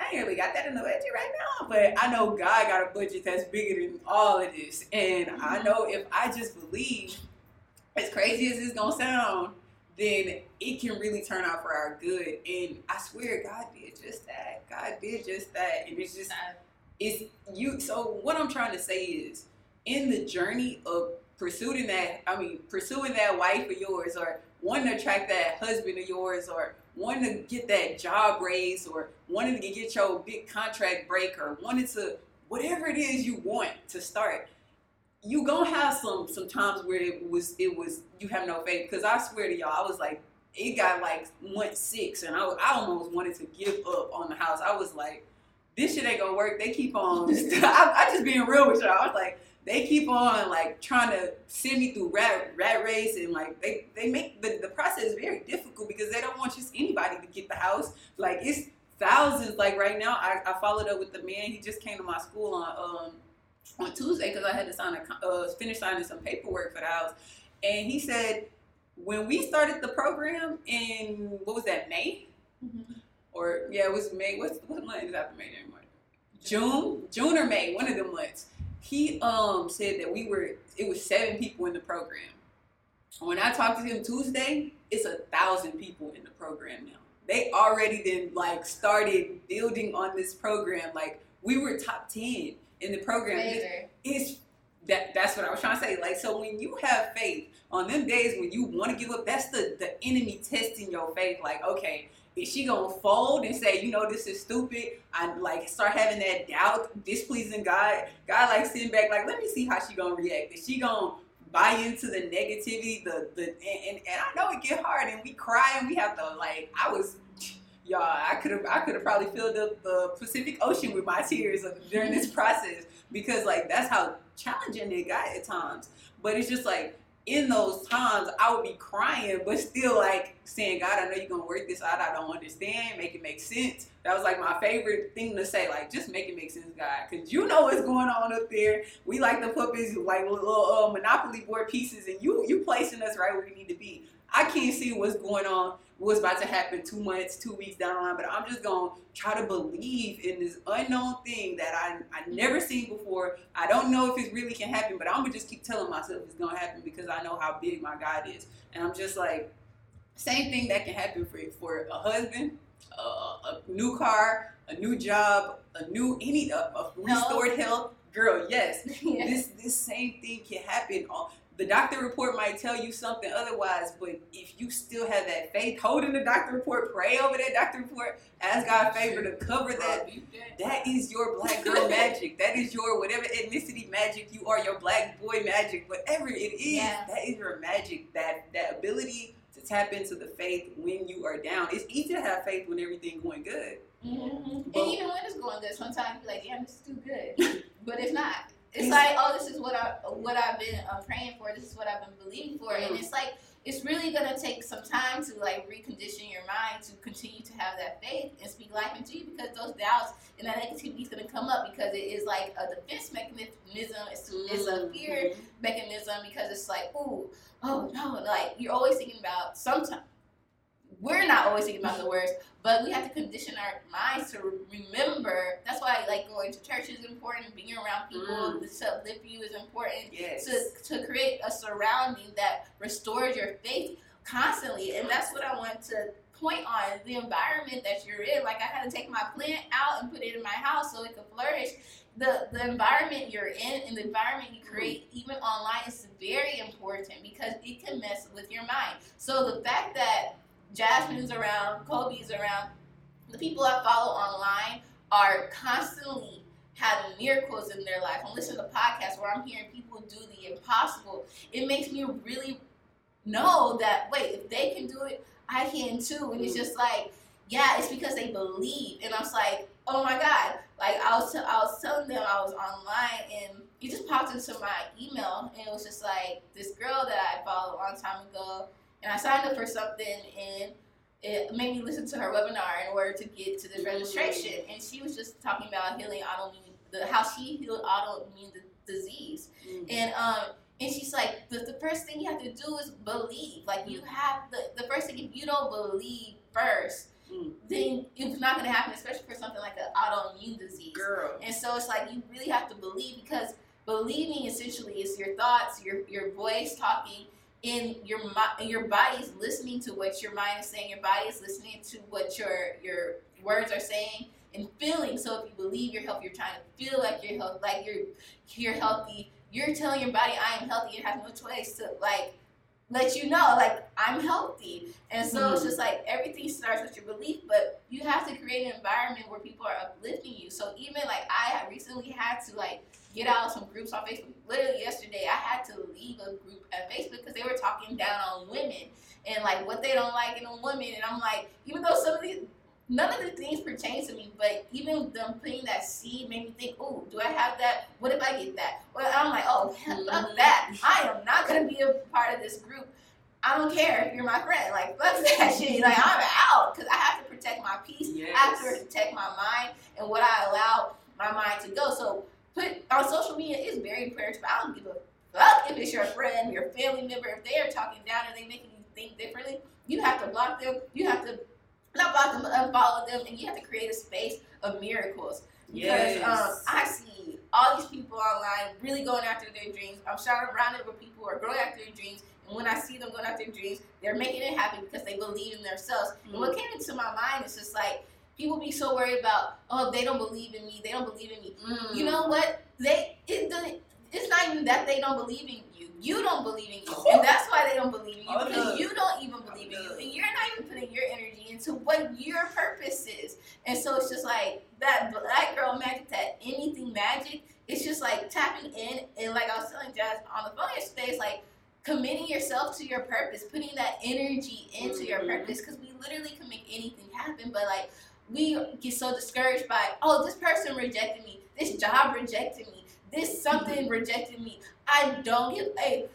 I ain't really got that in the budget right now. But I know God got a budget that's bigger than all of this, and I mm-hmm. know if I just believe, as crazy as it's gonna sound, then it can really turn out for our good. And I swear, God did just that. God did just that, and it's just it's you. So what I'm trying to say is, in the journey of pursuing that, I mean, pursuing that wife of yours, or wanting to attract that husband of yours, or wanting to get that job raise, or wanting to get your big contract break, or wanting to whatever it is you want to start you gonna have some some times where it was it was you have no faith. Because I swear to y'all I was like it got like month six and I, I almost wanted to give up on the house. I was like this shit ain't gonna work. They keep on *laughs* I, I just being real with y'all. I was like they keep on like trying to send me through rat rat race and like they they make the, the process very difficult because they don't want just anybody to get the house. Like it's thousands. Like right now I, I followed up with the man. He just came to my school on um on Tuesday because I had to sign a uh, finish signing some paperwork for the house, and he said when we started the program in what was that May? Mm-hmm. or yeah it was May. What's what month is after May anymore June June or May one of them months. He um said that we were it was seven people in the program. When I talked to him Tuesday it's a thousand people in the program now they already then like started building on this program like we were top 10 in the program. It's, it's that that's what I was trying to say. Like so when you have faith on them days when you want to give up, that's the the enemy testing your faith. Like, okay, is she gonna fold and say, you know, this is stupid? I like start having that doubt, displeasing God. God like sitting back, like, let me see how she gonna react. Is she gonna buy into the negativity? The the and, and, and I know it get hard and we cry and we have to like I was y'all, I could have I could have probably filled up the Pacific Ocean with my tears during this *laughs* process because like that's how challenging it got at times. But it's just like in those times I would be crying, but still like saying, God, I know you're gonna work this out. I don't understand. Make it make sense. That was like my favorite thing to say. Like, just make it make sense, God, because you know what's going on up there. We like the puppets, like little uh, Monopoly board pieces, and you you placing us right where we need to be. I can't see what's going on what's about to happen two months, two weeks down the line. But I'm just gonna try to believe in this unknown thing that I I never seen before. I don't know if it really can happen, but I'm gonna just keep telling myself it's gonna happen because I know how big my God is. And I'm just like, same thing that can happen for for a husband, uh, a new car, a new job, a new any a restored no. health. Girl, yes, *laughs* yes, this this same thing can happen the doctor report might tell you something otherwise, but if you still have that faith, hold in the doctor report, pray over that doctor report, ask God favor to cover that. That is your black girl *laughs* magic. That is your whatever ethnicity magic you are, your black boy magic, whatever it is. Yeah. That is your magic. That that ability to tap into the faith when you are down. It's easy to have faith when everything's going good. Mm-hmm. But, and even when it's going good, sometimes you're like, yeah, this is too good. *laughs* but it's not. It's like, oh, this is what I what I've been uh, praying for. This is what I've been believing for, mm-hmm. and it's like it's really gonna take some time to like recondition your mind to continue to have that faith and speak life into you because those doubts and that negativity is gonna come up because it is like a defense mechanism. It's, mm-hmm. it's a mm-hmm. fear mm-hmm. mechanism because it's like, oh, oh no, like you're always thinking about sometimes we're not always thinking about the words, but we have to condition our minds to remember. That's why like going to church is important. Being around people mm. to uplift you is important. Yes. To to create a surrounding that restores your faith constantly, and that's what I want to point on the environment that you're in. Like I had to take my plant out and put it in my house so it could flourish. The the environment you're in and the environment you create, even online, is very important because it can mess with your mind. So the fact that Jasmine's around, Kobe's around. The people I follow online are constantly having miracles in their life. I'm listening to podcasts where I'm hearing people do the impossible. It makes me really know that wait, if they can do it, I can too. And it's just like, yeah, it's because they believe. And I was like, oh my god, like I was, t- I was telling them I was online and it just popped into my email and it was just like this girl that I followed a long time ago and I signed up for something and it made me listen to her webinar in order to get to this registration. And she was just talking about healing autoimmune, the how she healed autoimmune disease. Mm-hmm. And um, and she's like, the, the first thing you have to do is believe. Like you mm-hmm. have the the first thing if you don't believe first, mm. then it's not going to happen, especially for something like an autoimmune disease. Girl. And so it's like you really have to believe because believing essentially is your thoughts, your your voice talking, and your your body is listening to what your mind is saying. Your body is listening to what your your words are saying and feeling. So if you believe you're healthy, you're trying to feel like you're healthy, like you're you're healthy. You're telling your body, "I am healthy," and have no choice to like let you know, like I'm healthy. And so it's Mhm. just like everything starts with your belief, but you have to create an environment where people are uplifting you. So even like I had recently had to like get out of some groups on Facebook. Literally yesterday, I had to leave a group at Facebook because they were talking down on women and like what they don't like in a woman. And I'm like, even though some of these none of the things pertain to me, but even them putting that seed made me think, oh, do I have that? What if I get that? Well, I'm like, oh, fuck Mhm. that. I am not gonna be a part of this group. I don't care if you're my friend. Like, fuck *laughs* that shit. Like, I'm out because I have to protect my peace. I have to protect my mind and what I allow my mind to go. So, put on social media is very imperative. I don't give a fuck if it's your friend, your family member. If they are talking down and they making you think differently, you have to block them. You have to not block them, but unfollow them, and you have to create a space of miracles. Because Yes. um, I see all these people online really going after their dreams. I'm surrounded with people who are going after their dreams. And when I see them going after their dreams, they're making it happen because they believe in themselves. And what came into my mind is just like, people be so worried about, oh, they don't believe in me. They don't believe in me. Mm. You know what? They it doesn't. It's not even that they don't believe in you. You don't believe in you, and that's why they don't believe in you because you don't even believe in you, and you're not even putting your energy into what your purpose is. And so it's just like that black girl magic, that anything magic. It's just like tapping in, and like I was telling Jazz on the phone yesterday, it's like committing yourself to your purpose, putting that energy into your Mhm. purpose, because we literally can make anything happen. But like we get so discouraged by, oh, this person rejected me, this job rejected me, this something rejected me. I don't give a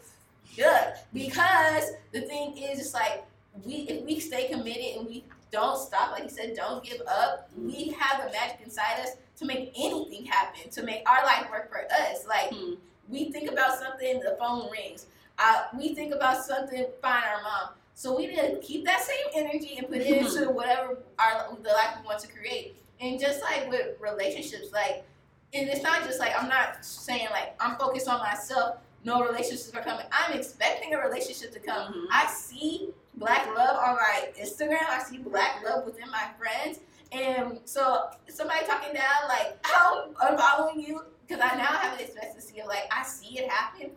good because the thing is, it's like we if we stay committed and we don't stop, like you said, don't give up. We have the magic inside us to make anything happen, to make our life work for us. Like Hmm. we think about something, the phone rings. Uh, we think about something, find our mom. So we need to keep that same energy and put it into whatever our the life we want to create. And just like with relationships, like and it's not just like I'm not saying like I'm focused on myself. No relationships are coming. I'm expecting a relationship to come. Mhm. I see black love on my Instagram. I see black love within my friends. And so somebody talking down like I'm unfollowing you because I now have an expectancy of like I see it happen.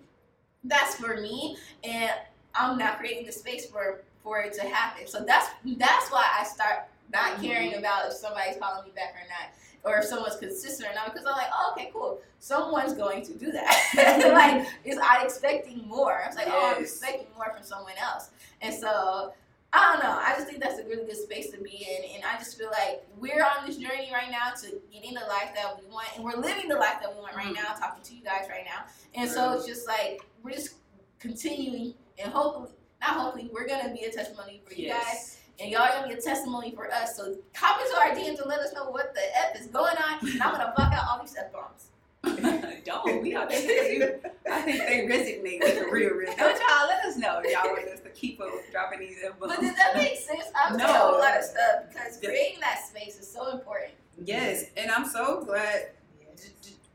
That's for me, and I'm not creating the space for for it to happen. So that's that's why I start not caring about if somebody's calling me back or not, or if someone's consistent or not. Because I'm like, oh, okay, cool. Someone's going to do that. *laughs* like, *laughs* is I expecting more? I was like, oh, I'm expecting more from someone else, and so. I don't know. I just think that's a really good space to be in, and I just feel like we're on this journey right now to getting the life that we want, and we're living the life that we want right Mhm. now. Talking to you guys right now, and so it's just like we're just continuing, and hopefully, not hopefully, we're gonna be a testimony for you guys, and y'all gonna be a testimony for us. So hop into our DMs and let us know what the f is going on, and I'm gonna block out all these f bombs. *laughs* Don't we out there? *laughs* I think they resonate with the real, real. Don't y'all let us know if y'all want us to keep up dropping these F bombs. But did that make sense? I'm No. a whole lot of stuff because creating that space is so important. Yes, and I'm so glad.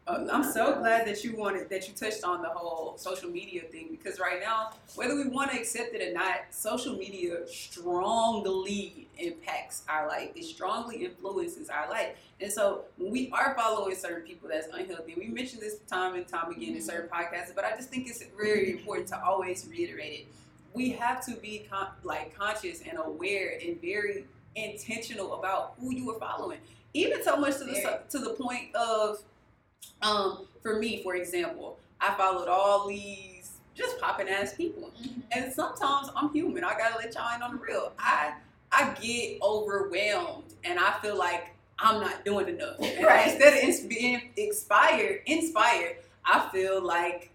Uh, I'm so glad that you wanted that you touched on the whole social media thing because right now, whether we want to accept it or not, social media strongly impacts our life. It strongly influences our life. And so when we are following certain people that's unhealthy, we mentioned this time and time again in certain podcasts, but I just think it's very important to always reiterate it. We have to be con- like conscious and aware and very intentional about who you are following. Even so much to the to the point of um, for me, for example, I followed all these just popping ass people. And sometimes I'm human. I gotta let y'all in on the real. I I get overwhelmed and I feel like I'm not doing enough. *laughs* Right. Instead of being inspired, inspired, I feel like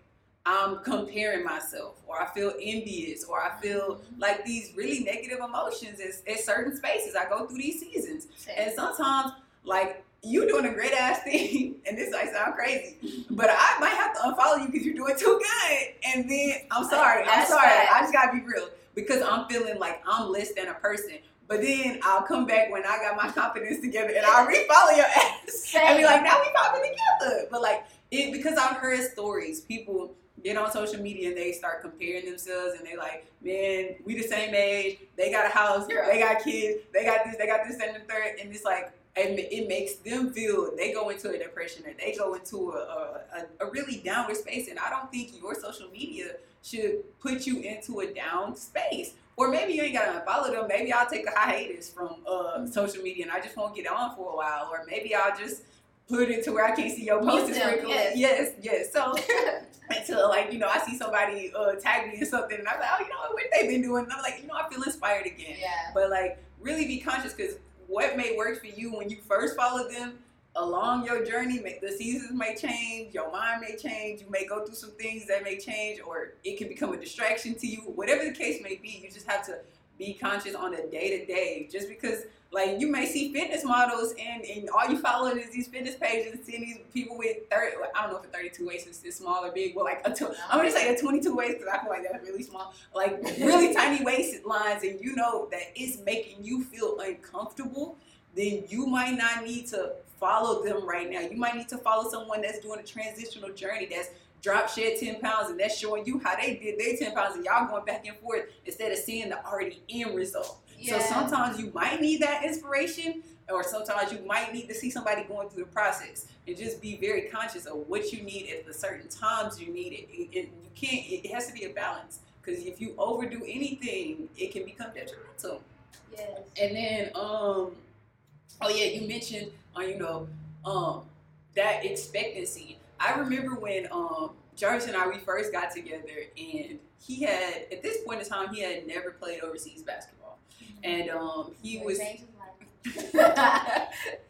I'm comparing myself, or I feel envious, or I feel like these really negative emotions at certain spaces. I go through these seasons, and sometimes like you doing a great ass thing, *laughs* and this might sound crazy, but I might have to unfollow you because you're doing too good. And then I'm sorry, I'm sorry. facts. I just gotta be real because I'm feeling like I'm less than a person. But then I'll come back when I got my confidence together and I'll refollow your ass and be like, now we popping together. But like it because I've heard stories, people get on social media and they start comparing themselves and they like, man, we the same age, they got a house, they got kids, they got this, they got this and the third, and it's like and it makes them feel they go into a depression or they go into a, a, a, really downward space. And i don't think your social media should put you into a down space. Or maybe you ain't gotta unfollow them. Maybe i'll take a hiatus from uh, social media and i just won't get on for a while. Or maybe i'll just put it to where i can't see your posts yes. yes yes. So *laughs* until like you know I see somebody uh, tag me or something and I'm like oh you know what, what they been doing? And I'm like you know I feel inspired again. Yeah. but like really be conscious because what may work for you when you first follow them along your journey. The seasons may change your mind may change you may go through some things that may change or it can become a distraction to you. Whatever the case may be you just have to be conscious on a day to day just because like you may see fitness models and, and all you following is these fitness pages and seeing these people with 30 I don't know if a 32 waist is, is small or big but like a tw- I'm gonna say a 22 waist because I feel like that's really small. Like really *laughs* tiny waist lines and you know that it's making you feel uncomfortable then you might not need to follow them right now. You might need to follow someone that's doing a transitional journey that's drop shed 10 pounds and that's showing you how they did their 10 pounds and y'all going back and forth instead of seeing the already end result so sometimes you might need that inspiration, or sometimes you might need to see somebody going through the process, and just be very conscious of what you need at the certain times you need it. it, it you can't. It has to be a balance because if you overdo anything, it can become detrimental. Yes. And then, um, oh yeah, you mentioned, uh, you know, um, that expectancy. I remember when um Jarvis and I we first got together, and he had at this point in time he had never played overseas basketball, and um he was *laughs*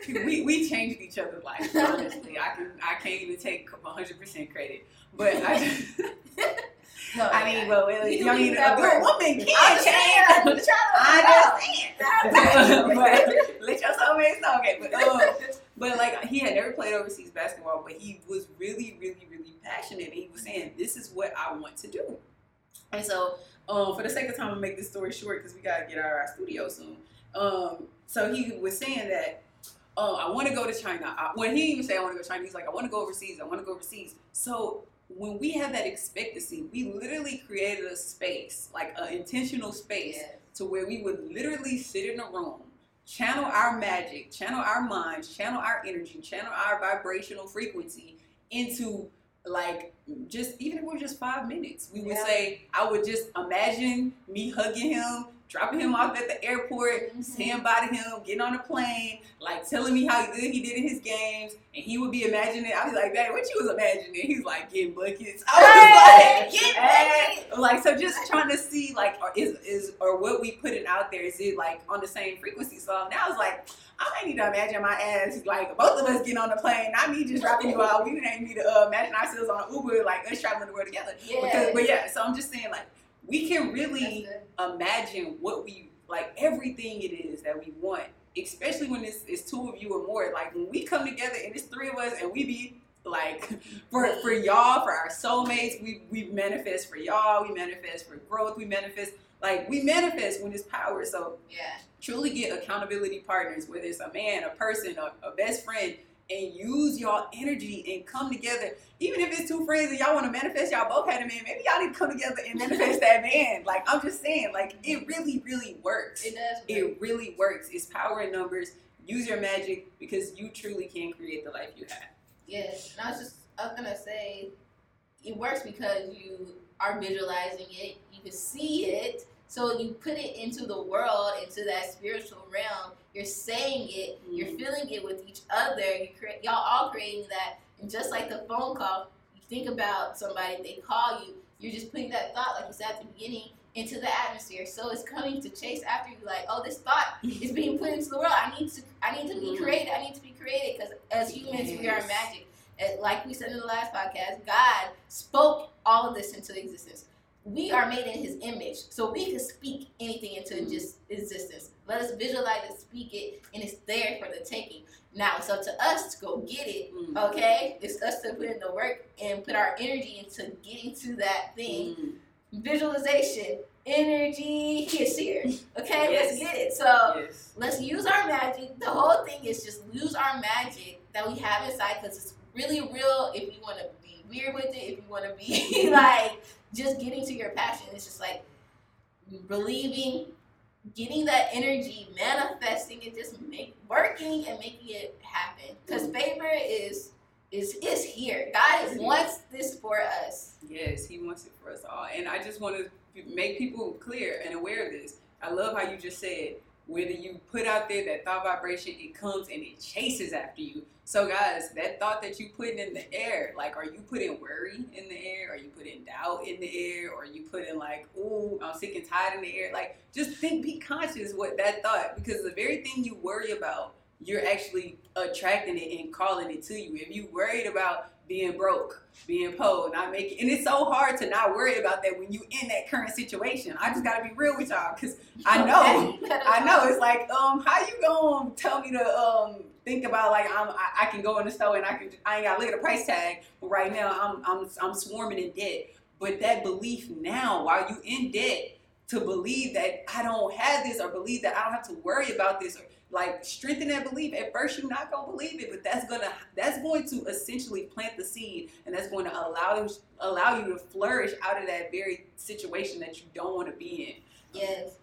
we, we changed each other's lives. Honestly, I can I can't even take 100 percent credit, but I. *laughs* no, I mean, well, You mean, that a good work. woman can just change. just I understand. *laughs* but let your soulmates know, okay? But, um, but like he had never played overseas basketball, but he was really, really, really passionate. And he was saying, "This is what I want to do." And so, um, for the sake of time, I'm gonna make this story short because we gotta get out of our studio soon. Um, so he was saying that. Oh, I want to go to China. I, when he didn't even say I want to go to China, he's like, I want to go overseas. I want to go overseas. So when we had that expectancy, we literally created a space, like an intentional space, Yes. to where we would literally sit in a room, channel our magic, channel our minds, channel our energy, channel our vibrational frequency into like just even if we're just five minutes, we would Yeah. say, I would just imagine me hugging him, dropping him off at the airport, Mhm. saying bye to him, getting on a plane, like telling me how good he did in his games, and he would be imagining. I'd be like, "Dad, what you was imagining?" He's like, "Getting buckets." I Hey, like, get "Hey." like so, just trying to see like, is is or what we putting out there is it like on the same frequency? So now it's like. I might need to imagine my ass like both of us getting on the plane, not me just dropping you out. We didn't need to uh, imagine ourselves on Uber, like us traveling the world together. Yeah. Because, but yeah, so I'm just saying like we can really imagine what we like everything it is that we want especially when it's, it's two of you or more. Like when we come together and it's three of us and we be like *laughs* for for y'all for our soulmates we we manifest for y'all we manifest for growth we manifest like we manifest when it's power. So Yeah. truly get accountability partners, whether it's a man, a person, a, a best friend, and use y'all energy and come together. Even if it's two friends and y'all want to manifest, y'all both had a man, maybe y'all need to come together and manifest that man. Like I'm just saying, like it really, really works. It does. work. It really works. It's power in numbers. Use your magic because you truly can create the life you have. Yes, and I was just I was gonna say it works because you are visualizing it, you can see it, so you put it into the world, into that spiritual realm. You're saying it, you're Mhm. feeling it with each other. You create, y'all all creating that, and just like the phone call, you think about somebody, they call you, you're just putting that thought, like you said at the beginning, into the atmosphere. So it's coming to chase after you, like, oh, this thought is being put into the world. I need to, I need to be Mhm. created. I need to be created because as humans, we are Yes. magic. And like we said in the last podcast, God spoke all of this into existence. We are made in His image, so we can speak anything into just existence. Let us visualize and speak it, and it's there for the taking. Now it's up to us to go get it. Mm. Okay, it's us to put in the work and put our energy into getting to that thing. Mm. Visualization, energy is here. Okay, let's get it. So Yes. let's use our magic. The whole thing is just use our magic that we have inside because it's really real. If you want to be weird with it, if you want to be *laughs* like just getting to your passion, it's just like believing, getting that energy, manifesting it, just make working and making it happen. Because mm-hmm. favor is is is here. God wants this for us. Yes, He wants it for us all. And I just want to make people clear and aware of this. I love how you just said whether you put out there that thought vibration, it comes and it chases after you. So guys, that thought that you put in the air, like are you putting worry in the air? Are you putting doubt in the air? Or are you putting like, oh, I'm sick and tired in the air? Like just think, be conscious what that thought, because the very thing you worry about, you're actually attracting it and calling it to you. If you worried about being broke, being poor, not making, and it's so hard to not worry about that when you in that current situation. I just gotta be real with y'all, cause I know, *laughs* I know it's like, um, how you gonna tell me to um think about like I'm I, I can go in the store and I can I ain't gotta look at the price tag, but right now I'm I'm I'm swarming in debt. But that belief now, while you in debt, to believe that I don't have this or believe that I don't have to worry about this or like strengthen that belief. At first, you're not gonna believe it, but that's gonna that's going to essentially plant the seed, and that's going to allow allow you to flourish out of that very situation that you don't want to be in. Yes.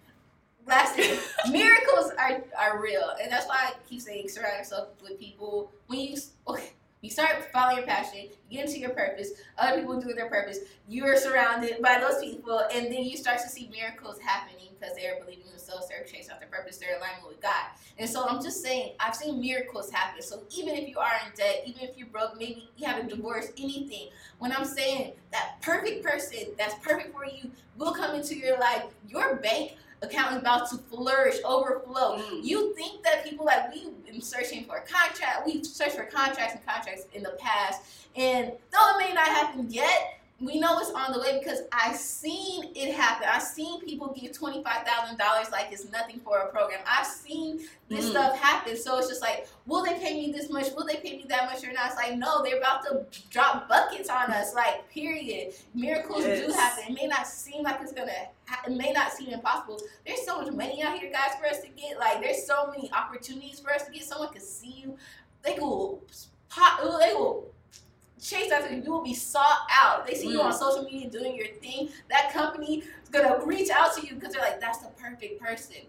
Last thing, *laughs* miracles are, are real, and that's why I keep saying surround yourself with people. When you *laughs* okay, you start following your passion, you get into your purpose. Other people do their purpose. You are surrounded by those people, and then you start to see miracles happening because they are believing themselves, they're chasing after purpose, they're alignment with God. And so I'm just saying, I've seen miracles happen. So even if you are in debt, even if you're broke, maybe you have a divorce, anything. When I'm saying that perfect person that's perfect for you will come into your life, your bank account is about to flourish, overflow. Mm. You think that people like we've been searching for a contract, we've searched for contracts and contracts in the past, and though it may not happen yet, we know it's on the way because I've seen it happen. I've seen people give twenty five thousand dollars like it's nothing for a program. I've seen this mm. stuff happen. So it's just like, will they pay me this much? Will they pay me that much or not? It's like, no, they're about to drop buckets on us. Like, period. Miracles yes. do happen. It may not seem like it's gonna. Ha- it may not seem impossible. There's so much money out here, guys, for us to get. Like, there's so many opportunities for us to get. Someone can see you. They will pop. They will chase after you. You will be sought out. They see mm. you on mm. social media doing your thing. That company is gonna reach out to you because they're like, that's the perfect person.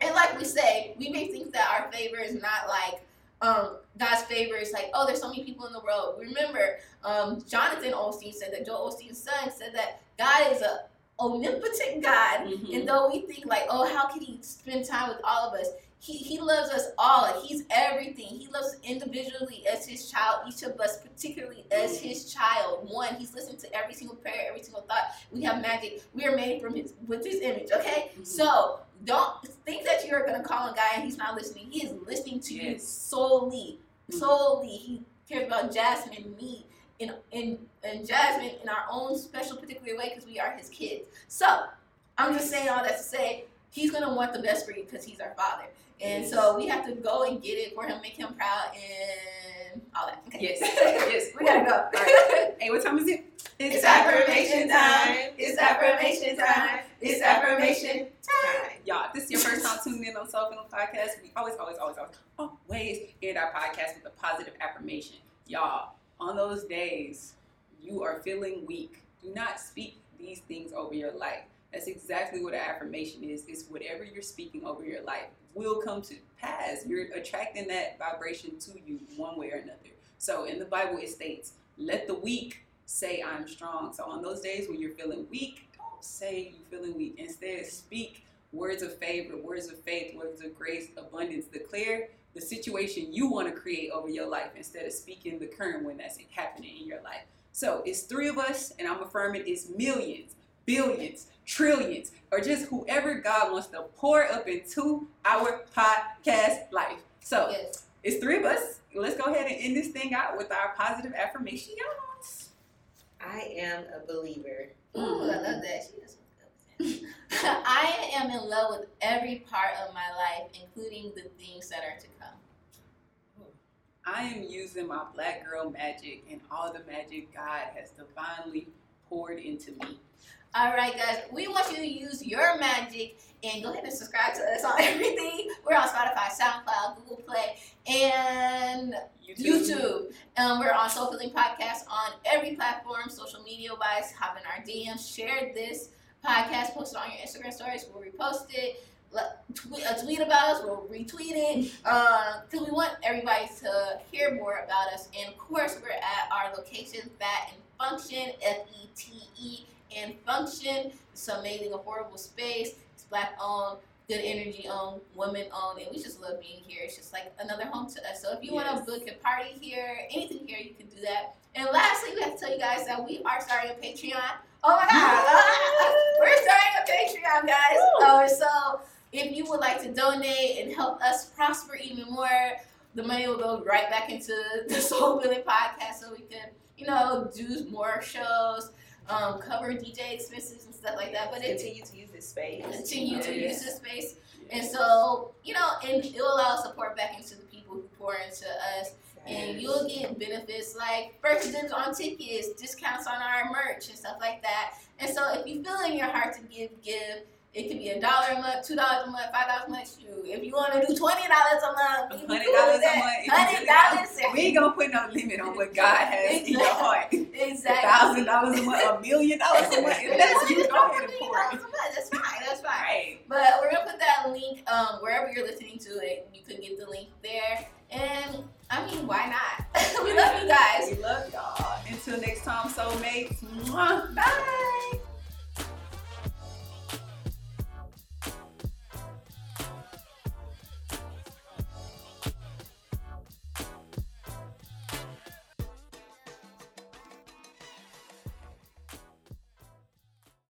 And like we say, we may think that our favor is not like um, God's favor is like, oh, there's so many people in the world. Remember, um, Jonathan Osteen said that Joel Osteen's son said that God is a omnipotent God, mm-hmm. and though we think like, oh, how can He spend time with all of us? He, he loves us all. He's everything. He loves individually as his child, each of us particularly as his child. One, he's listening to every single prayer, every single thought. We have magic. We are made from his with his image. Okay? Mm-hmm. So don't think that you're gonna call a guy and he's not listening. He is listening to yes. you solely. Mm-hmm. Solely. He cares about Jasmine and me in in and Jasmine in our own special particular way because we are his kids. So I'm just saying all that to say he's gonna want the best for you because he's our father. And yes. so we have to go and get it for him, make him proud, and all that. Okay. Yes, *laughs* yes. we gotta go. Right. *laughs* hey, what time is it? It's, it's affirmation time. It's affirmation time. It's affirmation time. Y'all, if this is your first time tuning in on Soul Filling Podcast, we always, always, always, always, always end our podcast with a positive affirmation. Y'all, on those days you are feeling weak, do not speak these things over your life. That's exactly what an affirmation is. It's whatever you're speaking over your life will come to pass. You're attracting that vibration to you one way or another. So in the Bible, it states, let the weak say I'm strong. So on those days when you're feeling weak, don't say you're feeling weak. Instead, speak words of favor, words of faith, words of grace, abundance. Declare the situation you want to create over your life instead of speaking the current one that's happening in your life. So it's three of us, and I'm affirming it's millions, billions, trillions, or just whoever God wants to pour up into our podcast life. So yes. it's three of us. Let's go ahead and end this thing out with our positive affirmation. I am a believer. Ooh, I love that. *laughs* I am in love with every part of my life, including the things that are to come. I am using my black girl magic and all the magic God has divinely poured into me. All right, guys, we want you to use your magic and go ahead and subscribe to us on *laughs* everything. We're on Spotify, SoundCloud, Google Play, and YouTube. Um, we're on Soul Filling Podcast on every platform, social media wise. Hop in our DMs, share this podcast, post it on your Instagram stories. We'll repost it. Tweet, uh, tweet about us. We'll retweet it because we want everybody to hear more about us. And of course, we're at our location, Fete and Function, F E T E and Function. It's an amazing, affordable space. It's black owned, good energy owned, women owned, and we just love being here. It's just like another home to us. So if you want to book a party here, anything here, you can do that. And lastly, we have to tell you guys that we are starting a Patreon. Oh my God, *laughs* we're starting a Patreon, guys. Oh, so if you would like to donate and help us prosper even more, the money will go right back into *laughs* the Soul Filling podcast so we can, you know, do more shows, um, cover DJ expenses and stuff like that. But it Continue to use this space. continue to Yes. use this space. And so, you know, and it will allow support back into the people who pour into us. And you'll get benefits like first dibs on tickets, discounts on our merch, and stuff like that. And so, if you feel in your heart to give, give. It could be a dollar a month, two dollars a month, five dollars a month. Shoot, if you want to do twenty dollars a month, hundred dollars a month, hundred dollars. *laughs* We ain't gonna put no limit on what God has exactly. in your heart. *laughs* Exactly, thousand dollars a month, a million dollars a month. *laughs* That's you. going ahead pour. That's fine. That's fine. Right. But we're gonna put that link um, wherever you're listening to it. You can get the link there. And I mean, why not? we love you guys. We love y'all. Until next time, soulmates. Bye.